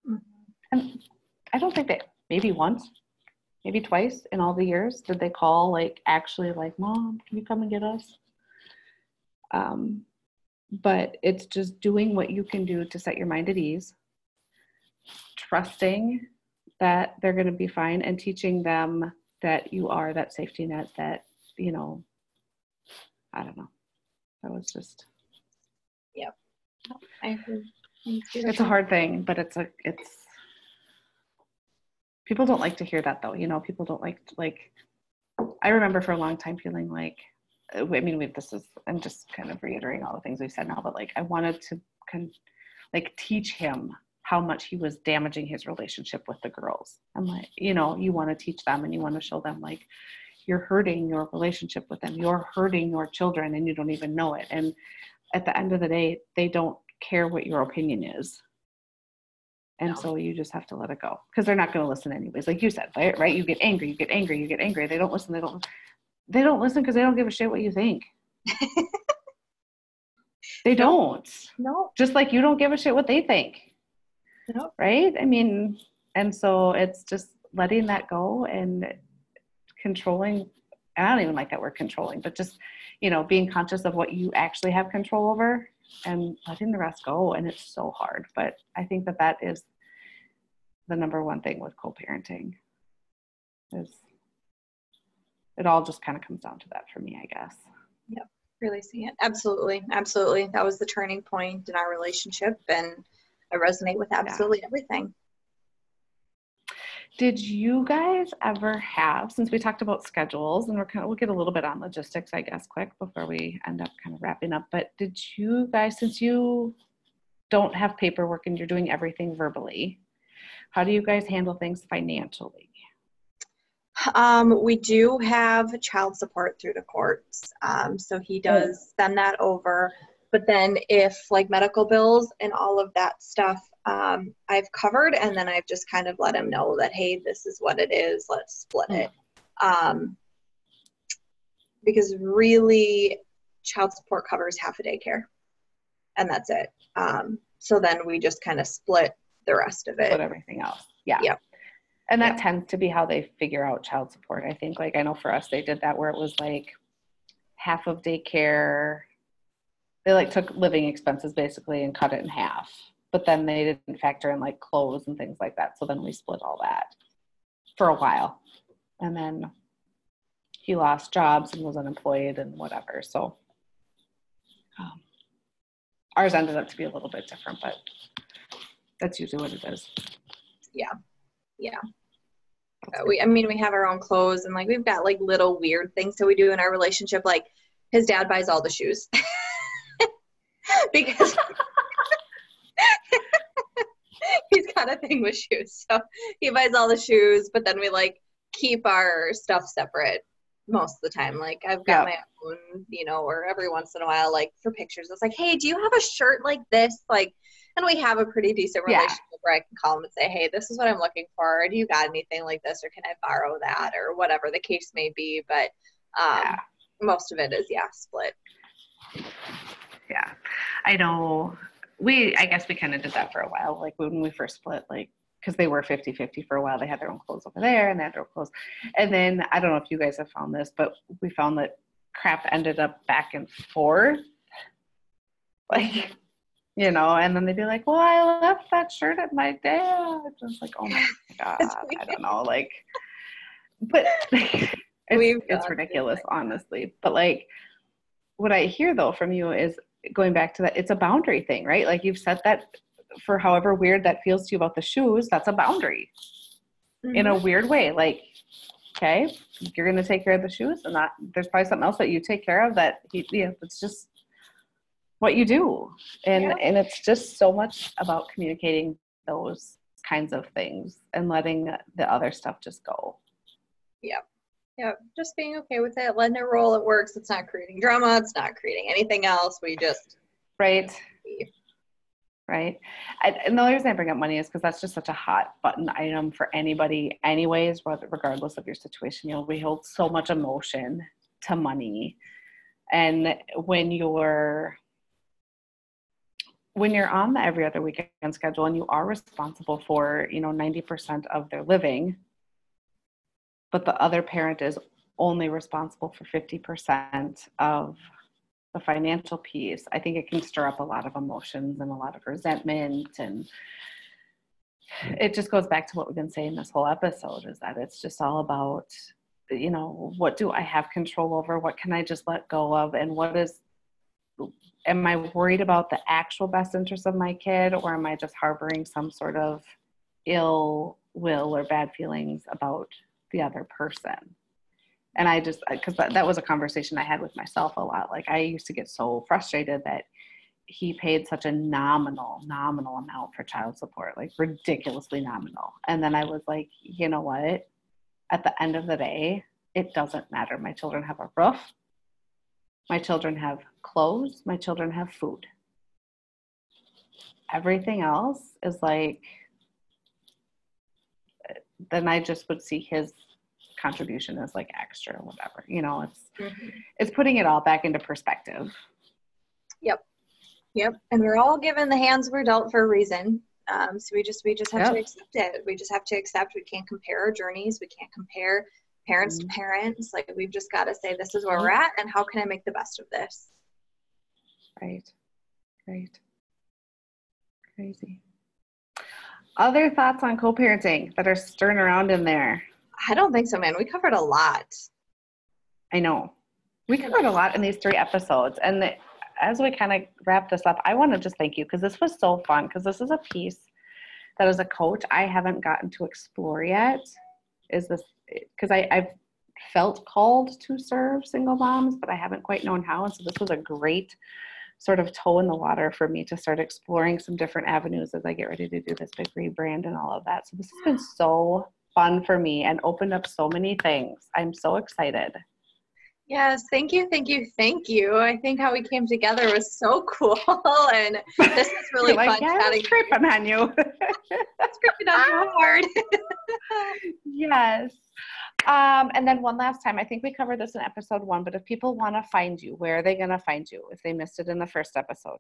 Mm-hmm. And I don't think that maybe once maybe twice in all the years did they call like actually like mom can you come and get us um, but it's just doing what you can do to set your mind at ease trusting that they're going to be fine and teaching them that you are that safety net that you know i don't know. That was just yep. I it's a hard thing but it's a it's people don't like to hear that though you know people don't like like i remember for a long time feeling like uh, i mean we, this is i'm just kind of reiterating all the things we said now but like i wanted to con- like teach him how much he was damaging his relationship with the girls. I'm like you know you want to teach them and you want to show them like you're hurting your relationship with them. You're hurting your children and you don't even know it. And at the end of the day they don't care what your opinion is. And no. so you just have to let it go. Because they're not going to listen anyways. Like you said right right? You get angry you get angry you get angry. They don't listen they don't they don't listen because they don't give a shit what you think. (laughs) They don't. No. Just like you don't give a shit what they think. No. Right? I mean and so it's just letting that go and controlling i don't even like that word controlling but just you know being conscious of what you actually have control over and letting the rest go. And it's so hard. But I think that that is the number one thing with co-parenting is it all just kind of comes down to that for me, I guess. Yep. Releasing it. Absolutely. Absolutely. That was the turning point in our relationship. And I resonate with absolutely yeah. everything. Did you guys ever have, since we talked about schedules, and we're kind of, we'll get a little bit on logistics, I guess, quick before we end up kind of wrapping up, but did you guys, since you don't have paperwork and you're doing everything verbally, how do you guys handle things financially? Um, we do have child support through the courts. Um, so he does send that over. But then if like medical bills and all of that stuff um, I've covered, and then I've just kind of let him know that, hey, this is what it is. Let's split it. Um, because really, child support covers half a daycare, and that's it. Um, so then we just kind of split the rest of it. Split everything else. Yeah. Yep. And that yep. tends to be how they figure out child support. I think, like, I know for us, they did that where it was like half of daycare. They like took living expenses basically and cut it in half but then they didn't factor in like clothes and things like that. So then we split all that for a while. And then he lost jobs and was unemployed and whatever. So um, ours ended up to be a little bit different, but that's usually what it is. Yeah. Yeah. Uh, we, I mean, we have our own clothes and like we've got like little weird things that we do in our relationship. Like his dad buys all the shoes (laughs) because (laughs) (laughs) he's got a thing with shoes. So he buys all the shoes, but then we like keep our stuff separate most of the time. Like I've got my own, you know, or every once in a while, like for pictures, it's like, hey, do you have a shirt like this? Like, and we have a pretty decent relationship yeah. where I can call him and say, hey, this is what I'm looking for. Do you got anything like this, or can I borrow that, or whatever the case may be. But um, yeah. most of it is yeah, split. Yeah, I know we i guess we kind of did that for a while like when we first split like because they were 50 50 for a while. They had their own clothes over there and they had their own clothes. And then i don't know if you guys have found this but we found that crap ended up back and forth. Like you know and then they'd be like well i left that shirt at my dad just like oh my god (laughs) i don't know like but (laughs) it's, it's ridiculous honestly. But like what I hear though from you is going back to that, it's a boundary thing, right? Like you've said that for however weird that feels to you about the shoes, that's a boundary mm-hmm. in a mm-hmm. weird way. Like, okay, you're going to take care of the shoes and that there's probably something else that you take care of that he, you know, it's just what you do. And, yeah. and it's just so much about communicating those kinds of things and letting the other stuff just go. Yeah. Yeah, just being okay with it, letting it roll. It works. It's not creating drama. It's not creating anything else. We just right, right. I, and the only reason I bring up money is because that's just such a hot button item for anybody, anyways. Regardless of your situation, you know, we hold so much emotion to money, and when you're when you're on the every other weekend schedule and you are responsible for you know 90% of their living but the other parent is only responsible for 50% of the financial piece, I think it can stir up a lot of emotions and a lot of resentment. And it just goes back to what we've been saying this whole episode is that it's just all about, you know, what do I have control over? What can I just let go of? And what is, am I worried about the actual best interest of my kid or am I just harboring some sort of ill will or bad feelings about the other person. And i just because that, that was a conversation i had with myself a lot. Like i used to get so frustrated that he paid such a nominal nominal amount for child support like ridiculously nominal. And then i was like you know what? At the end of the day it doesn't matter. My children have a roof. My children have clothes. My children have food. Everything else is like then I just would see his contribution as like extra or whatever. You know, it's mm-hmm. it's putting it all back into perspective. Yep. Yep. And we're all given the hands we're dealt for a reason. Um, so we just we just have yep. to accept it. We just have to accept we can't compare our journeys. We can't compare parents mm-hmm. to parents. Like we've just got to say this is where we're at and how can I make the best of this. Right. Right. Crazy. Other thoughts on co-parenting that are stirring around in there? I don't think so, man. We covered a lot. I know. We covered a lot in these three episodes. And the, as we kind of wrap this up, I want to just thank you because this was so fun because this is a piece that as a coach I haven't gotten to explore yet. Is this because I've felt called to serve single moms, but I haven't quite known how. And so this was a great sort of toe in the water for me to start exploring some different avenues as I get ready to do this big rebrand and all of that. So this has been so fun for me and opened up so many things. I'm so excited. Yes, thank you, thank you, thank you. I think how we came together was so (laughs) cool, and this is really like, fun yeah, chatting. Creeping on you. (laughs) creeping on hard. (laughs) yes. Um, and then one last time, I think we covered this in episode one, but if people want to find you, where are they going to find you if they missed it in the first episode?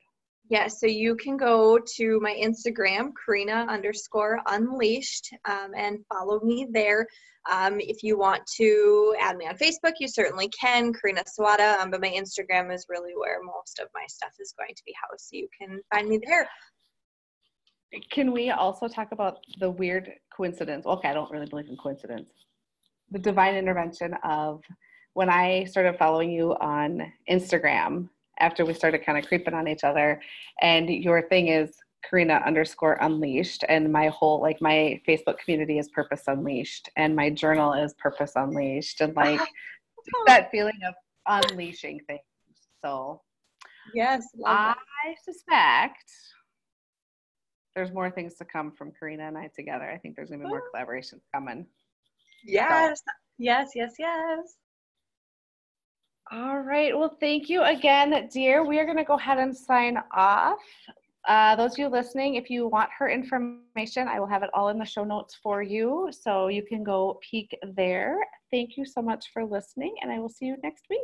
Yeah, so you can go to my Instagram, Corina underscore unleashed, um, and follow me there. Um, if you want to add me on Facebook, you certainly can, Corina Sowada, um, but my Instagram is really where most of my stuff is going to be housed, so you can find me there. Can we also talk about the weird coincidence? Okay, I don't really believe in coincidence. The divine intervention of when I started following you on Instagram after we started kind of creeping on each other. And your thing is Corina underscore unleashed. And my whole, like, my Facebook community is Purpose Unleashed. And my journal is Purpose Unleashed. And like (laughs) that feeling of unleashing things. So, yes, I suspect there's more things to come from Corina and I together. I think there's gonna be more collaborations coming. Yes, so. yes, yes, yes. All right. Well, thank you again, dear. We are going to go ahead and sign off. Uh, those of you listening, if you want her information, I will have it all in the show notes for you. So you can go peek there. Thank you so much for listening, and I will see you next week.